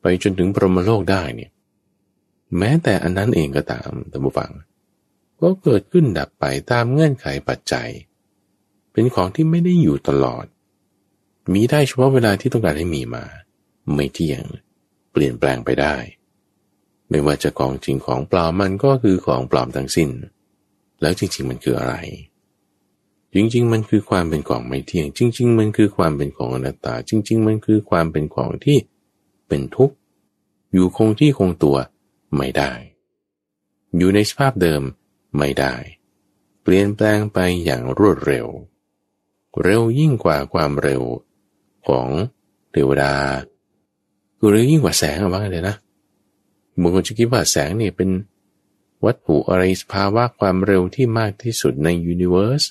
ไปจนถึงพรหมโลกได้เนี่ยแม้แต่อันนั้นเองก็ตามท่านผู้ฟัง ก็เกิดขึ้นดับไปตามเงื่อนไขปัจจัย เป็นของที่ไม่ได้อยู่ตลอด มีได้เฉพาะเวลาที่ต้องการให้มีมา ไม่เที่ยง เปลี่ยนแปลงไปได้ ไม่ว่าจะของจริงของปลอมมันก็คือของปลอมทั้งสิน้น แล้วจริง ๆ มันคืออะไร จริง ๆ มันคือความเป็นของไม่เที่ยง จริง ๆ มันคือความเป็นของอนัตตา จริง ๆ มันคือความเป็นของที่เป็นทุกข์ อยู่คงที่คงตัวไม่ได้ อยู่ในสภาพเดิมไม่ได้ เปลี่ยนแปลงไปอย่างรวดเร็ว เร็วยิ่งกว่าความเร็วของเทวดา หรือยิ่งกว่าแสงอะว่าเลยนะบางคนจะคิดว่าแสงนี่เป็นวัตถุอะไรสภาวะความเร็วที่มากที่สุดในยูนิเวอร์ส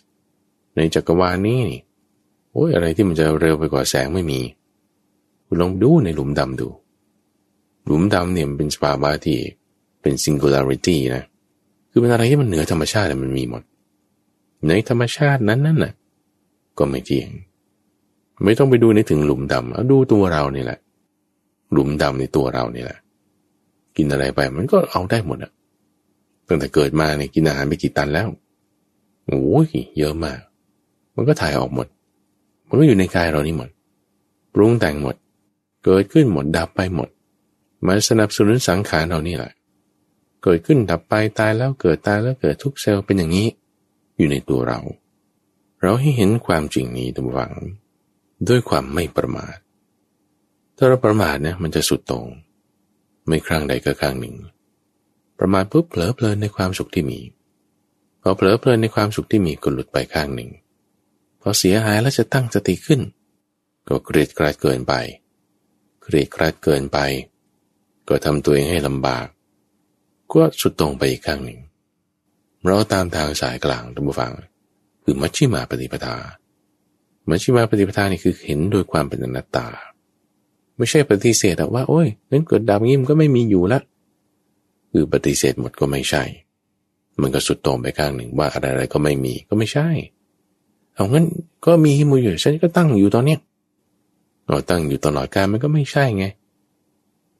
ในจักรวาลนี้นี่โอ้ยอะไรที่มันจะเร็วไปกว่าแสงไม่มีคุณลองดูในหลุมดำดู หลุมดำเนี่ยมันเป็นสภาวะที่เป็น singularity นะ คือเป็นอะไรที่มันเหนือธรรมชาติมันมีหมด ในธรรมชาตินั้นนั่นน่ะก็ไม่เที่ยง ไม่ต้องไปดูในถึงหลุมดำเอาดูตัวเรานี่แหละ หลุมดำในตัวเรานี่แหละ กินอะไรไปมันก็เอาได้หมดอะตั้งแต่เกิดมาเนี่ยกินอาหารไปกี่ตันแล้วโอ้ยเยอะมาก มันก็ถ่ายออกหมด มันก็อยู่ในกายเรานี่หมดปรุงแต่งหมด เกิดขึ้นหมดดับไปหมดมาสนับสนุนสังขารเรานี่แหละ เกิดขึ้นดับไปตายแล้วเกิดตายแล้วเกิดทุกเซลล์เป็นอย่างนี้ อยู่ในตัวเรา เราให้เห็นความจริงนี้ตัววัง ด้วยความไม่ประมาท ถ้าเราประมาทเนี่ยมันจะสุดตรง ไม่ครั้งใดก็ครั้งหนึ่ง ประมาทปุ๊บเผลอเพลินในความสุขที่มีพอเผลอเพลินในความสุขที่มีก็หลุดไปข้างหนึ่งพอเสียหายแล้วจะตั้งสติขึ้น ก็เกลียดกราดเกินไปเกลียดกราดเกินไป ก็ทำตัวเองให้ลำบาก ก็สุดตรงไปอีกข้างหนึ่ง เราตามทางสายกลางทุกฝัง คือมัชชิมาปฏิปทา มัชชิมาปฏิปทานี่คือเห็นโดยความเป็นอนัตตา ไม่ใช่ปฏิเสธว่าโอ้ยนั้นเกิดดับงี้มันก็ไม่มีอยู่ล้วคือปฏิเสธหมดก็ไม่ใช่ มันก็สุดโตรงไปข้างหนึ่งว่าอะไรๆก็ไม่มีก็ไม่ใช่ เอางั้นก็มีมูอยู่ฉันก็ตั้งอยู่ตอนเนี้ยเราตั้งอยู่ตลอดกาลมันก็ไม่ใช่ไง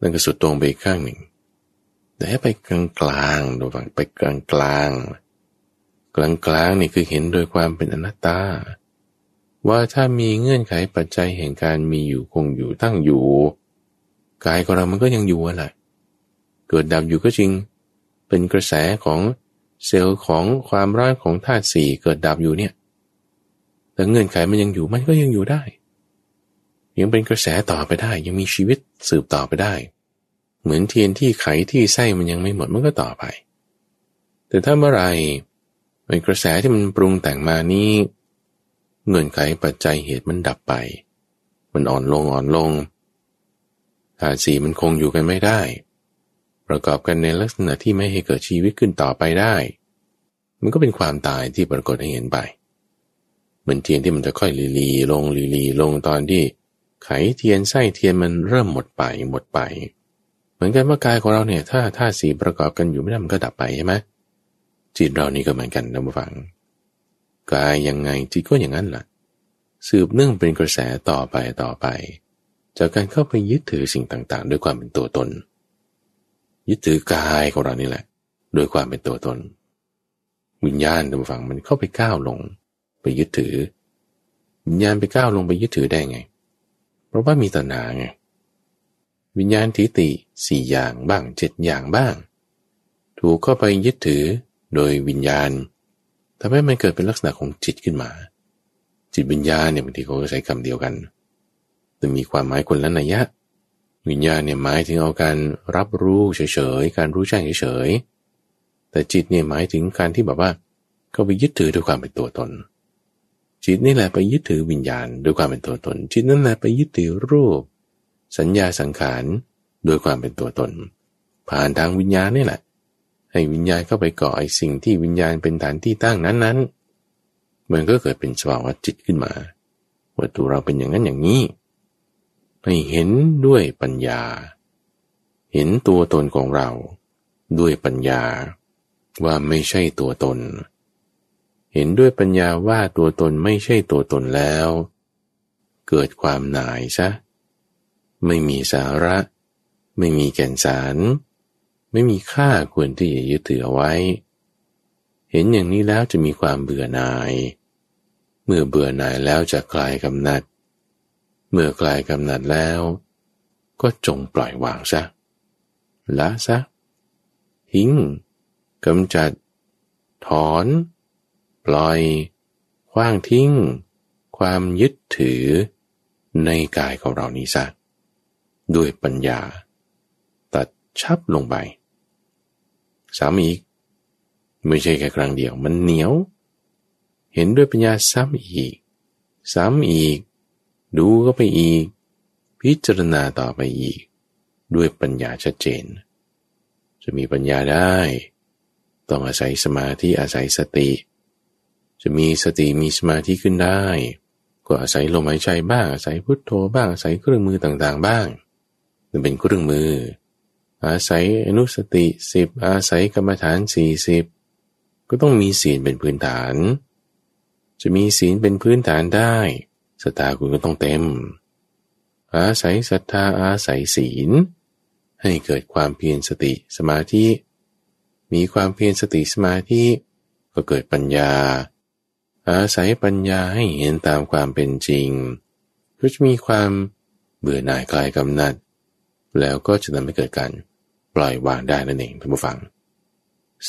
นั่นก็สุดตรงไปอีกข้างหนึ่ง แต่ให้ไปกลางกลางดูฟังไปกลางกลางกลางกลางนี่คือเห็นโดยความเป็นอนัตตา ว่าถ้ามีเงื่อนไขปัจจัยแห่งการมีอยู่คงอยู่ตั้งอยู่กายของเรามันก็ยังอยู่แหละเกิดดับอยู่ก็จริง เป็นกระแสของเซลล์ของความร้อนของธาตุสี่เกิดดับอยู่เนี่ยแต่เงื่อนไขมันยังอยู่มันก็ยังอยู่ได้ ยังเป็นกระแสต่อไปได้ ยังมีชีวิตสืบต่อไปได้ เหมือนเทียนที่ไขที่ไส้มันยังไม่หมดมันก็ต่อไป แต่ถ้าเมื่อไรเป็นกระแสที่มันปรุงแต่งมานี้ เงื่อนไขปัจจัยเหตุมันดับไป มันอ่อนลงอ่อนลงธาตุสีมันคงอยู่กันไม่ได้ ประกอบกันในลักษณะที่ไม่ให้เกิดชีวิตขึ้นต่อไปได้ มันก็เป็นความตายที่ปรากฏให้เห็นไปเหมือนเทียนที่มันจะค่อยลีลีลงลีลีลงตอนที่ ไขเทียนไส้เทียนมันเริ่มหมดไปหมดไป เหมือนกันว่ากายของเราเนี่ยถ้าธาตุสีประกอบกันอยู่ไม่ได้มันก็ดับไปใช่ไหมจิตเรานี่ก็เหมือนกันนะผู้ฟัง กายยังไงจิตก็อย่างนั้นแหละสืบเนื่องเป็นกระแสต่อไปต่อไป จากการเข้าไปยึดถือสิ่งต่างๆ ด้วยความเป็นตัวตน ยึดถือกายของเรานี่แหละ โดยความเป็นตัวตน วิญญาณตัวฝั่งมันเข้าไปก้าวลง ไปยึดถือ วิญญาณไปก้าวลงไปยึดถือได้ไง เพราะว่ามีตัณหาไงวิญญาณทิฏฐิสี่อย่างบ้างเจ็ดอย่างบ้าง ถูกเข้าไปยึดถือโดยวิญญาณ ทำให้มันเกิดเป็นลักษณะของจิตขึ้นมา จิตวิญญาณเนี่ยบางทีเขาก็ใช้คำเดียวกัน แต่มีความหมายคนละนัยยะ วิญญาณเนี่ยหมายถึงเอาการรับรู้เฉยๆ การรู้แจ้งเฉยๆ แต่จิตเนี่ยหมายถึงการที่แบบว่าเขาไปยึดถือด้วยความเป็นตัวตน จิตนี่แหละไปยึดถือวิญญาณด้วยความเป็นตัวตน จิตนั่นแหละไปยึดถือรูป สัญญาสังขารโดยความเป็นตัวตน ผ่านทางวิญญาณนี่แหละ ให้วิญญาณเข้าไปก่อไอ้สิ่งที่วิญญาณเป็นฐานที่ตั้งนั้นๆมันก็เกิดเป็นสภาวะจิตขึ้นมา ว่าตัวเราเป็นอย่างนั้นอย่างนี้ ให้เห็นด้วยปัญญา เห็นตัวตนของเราด้วยปัญญา ว่าไม่ใช่ตัวตน เห็นด้วยปัญญาว่าตัวตนไม่ใช่ตัวตนแล้ว เกิดความหน่ายซะ ไม่มีสาระ ไม่มีแก่นสาร ไม่มีค่าควรที่จะยึดถือเอาไว้ เห็นอย่างนี้แล้วจะมีความเบื่อหน่าย เมื่อเบื่อหน่ายแล้วจะคลายกำหนัด เมื่อกลายกำหนัดแล้ว ก็จงปล่อยวางซะละซะทิ้งกำจัด ถอน ปล่อยคว้างทิ้ง ความยึดถือในกายของเรานี้ซะด้วยปัญญา ตัดชับลงไป สามอีก ไม่ใช่แค่ครั้งเดียว มันเหนียว เห็นด้วยปัญญาซ้ำอีก ซ้ำอีก ดูก็ไปอีก พิจารณาต่อไปอีก ด้วยปัญญาชัดเจน จะมีปัญญาได้ ต้องอาศัยสมาธิอาศัยสติ จะมีสติมีสมาธิขึ้นได้ ก็อาศัยลมหายใจบ้างอาศัยพุทโธบ้างอาศัยเครื่องมือต่างๆ บ้างมันเป็นเครื่องมือ อาศัยอนุสติสิบอาศัยกรรมฐานสี่สิบก็ต้องมีศีลเป็นพื้นฐาน จะมีศีลเป็นพื้นฐานได้ศรัทธาคุณก็ต้องเต็ม อาศัยศรัทธาอาศัยศีล ให้เกิดความเพียรสติสมาธิ มีความเพียรสติสมาธิก็เกิดปัญญา อาศัยปัญญาให้เห็นตามความเป็นจริงก็จะมีความเบื่อหน่ายคลายกำหนัด แล้วก็จะทำให้เกิดการ ล่อยวางได้นั่นเองท่านผู้ฟัง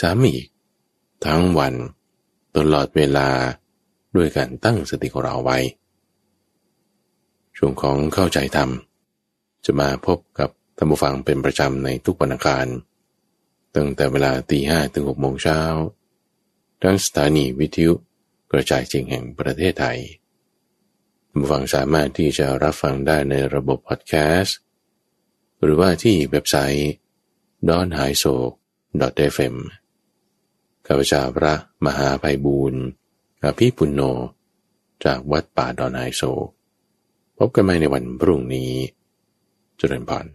สามอีก ทั้งวันตลอดเวลาด้วยการตั้งสติของเราไว้ ช่วงของเข้าใจธรรม จะมาพบกับท่านผู้ฟังเป็นประจำในทุกวันอังคารตั้งแต่เวลาตีห้ถึงหกโมงเช้าทั้งสถานีวิทยุกระจายเสียงแห่งประเทศไทยท่านผู้ฟังสามารถที่จะรับฟังได้ในระบบพอดแคสต์ หรือว่าที่เว็บไซต์ d o n h a i s o f m ข้าพเจ้าพระมหาภัยบูรณ์อภิปุณโญจากวัดป่าดอนไฮโซ พบกันใหม่ในวันพรุ่งนี้ เจริญพร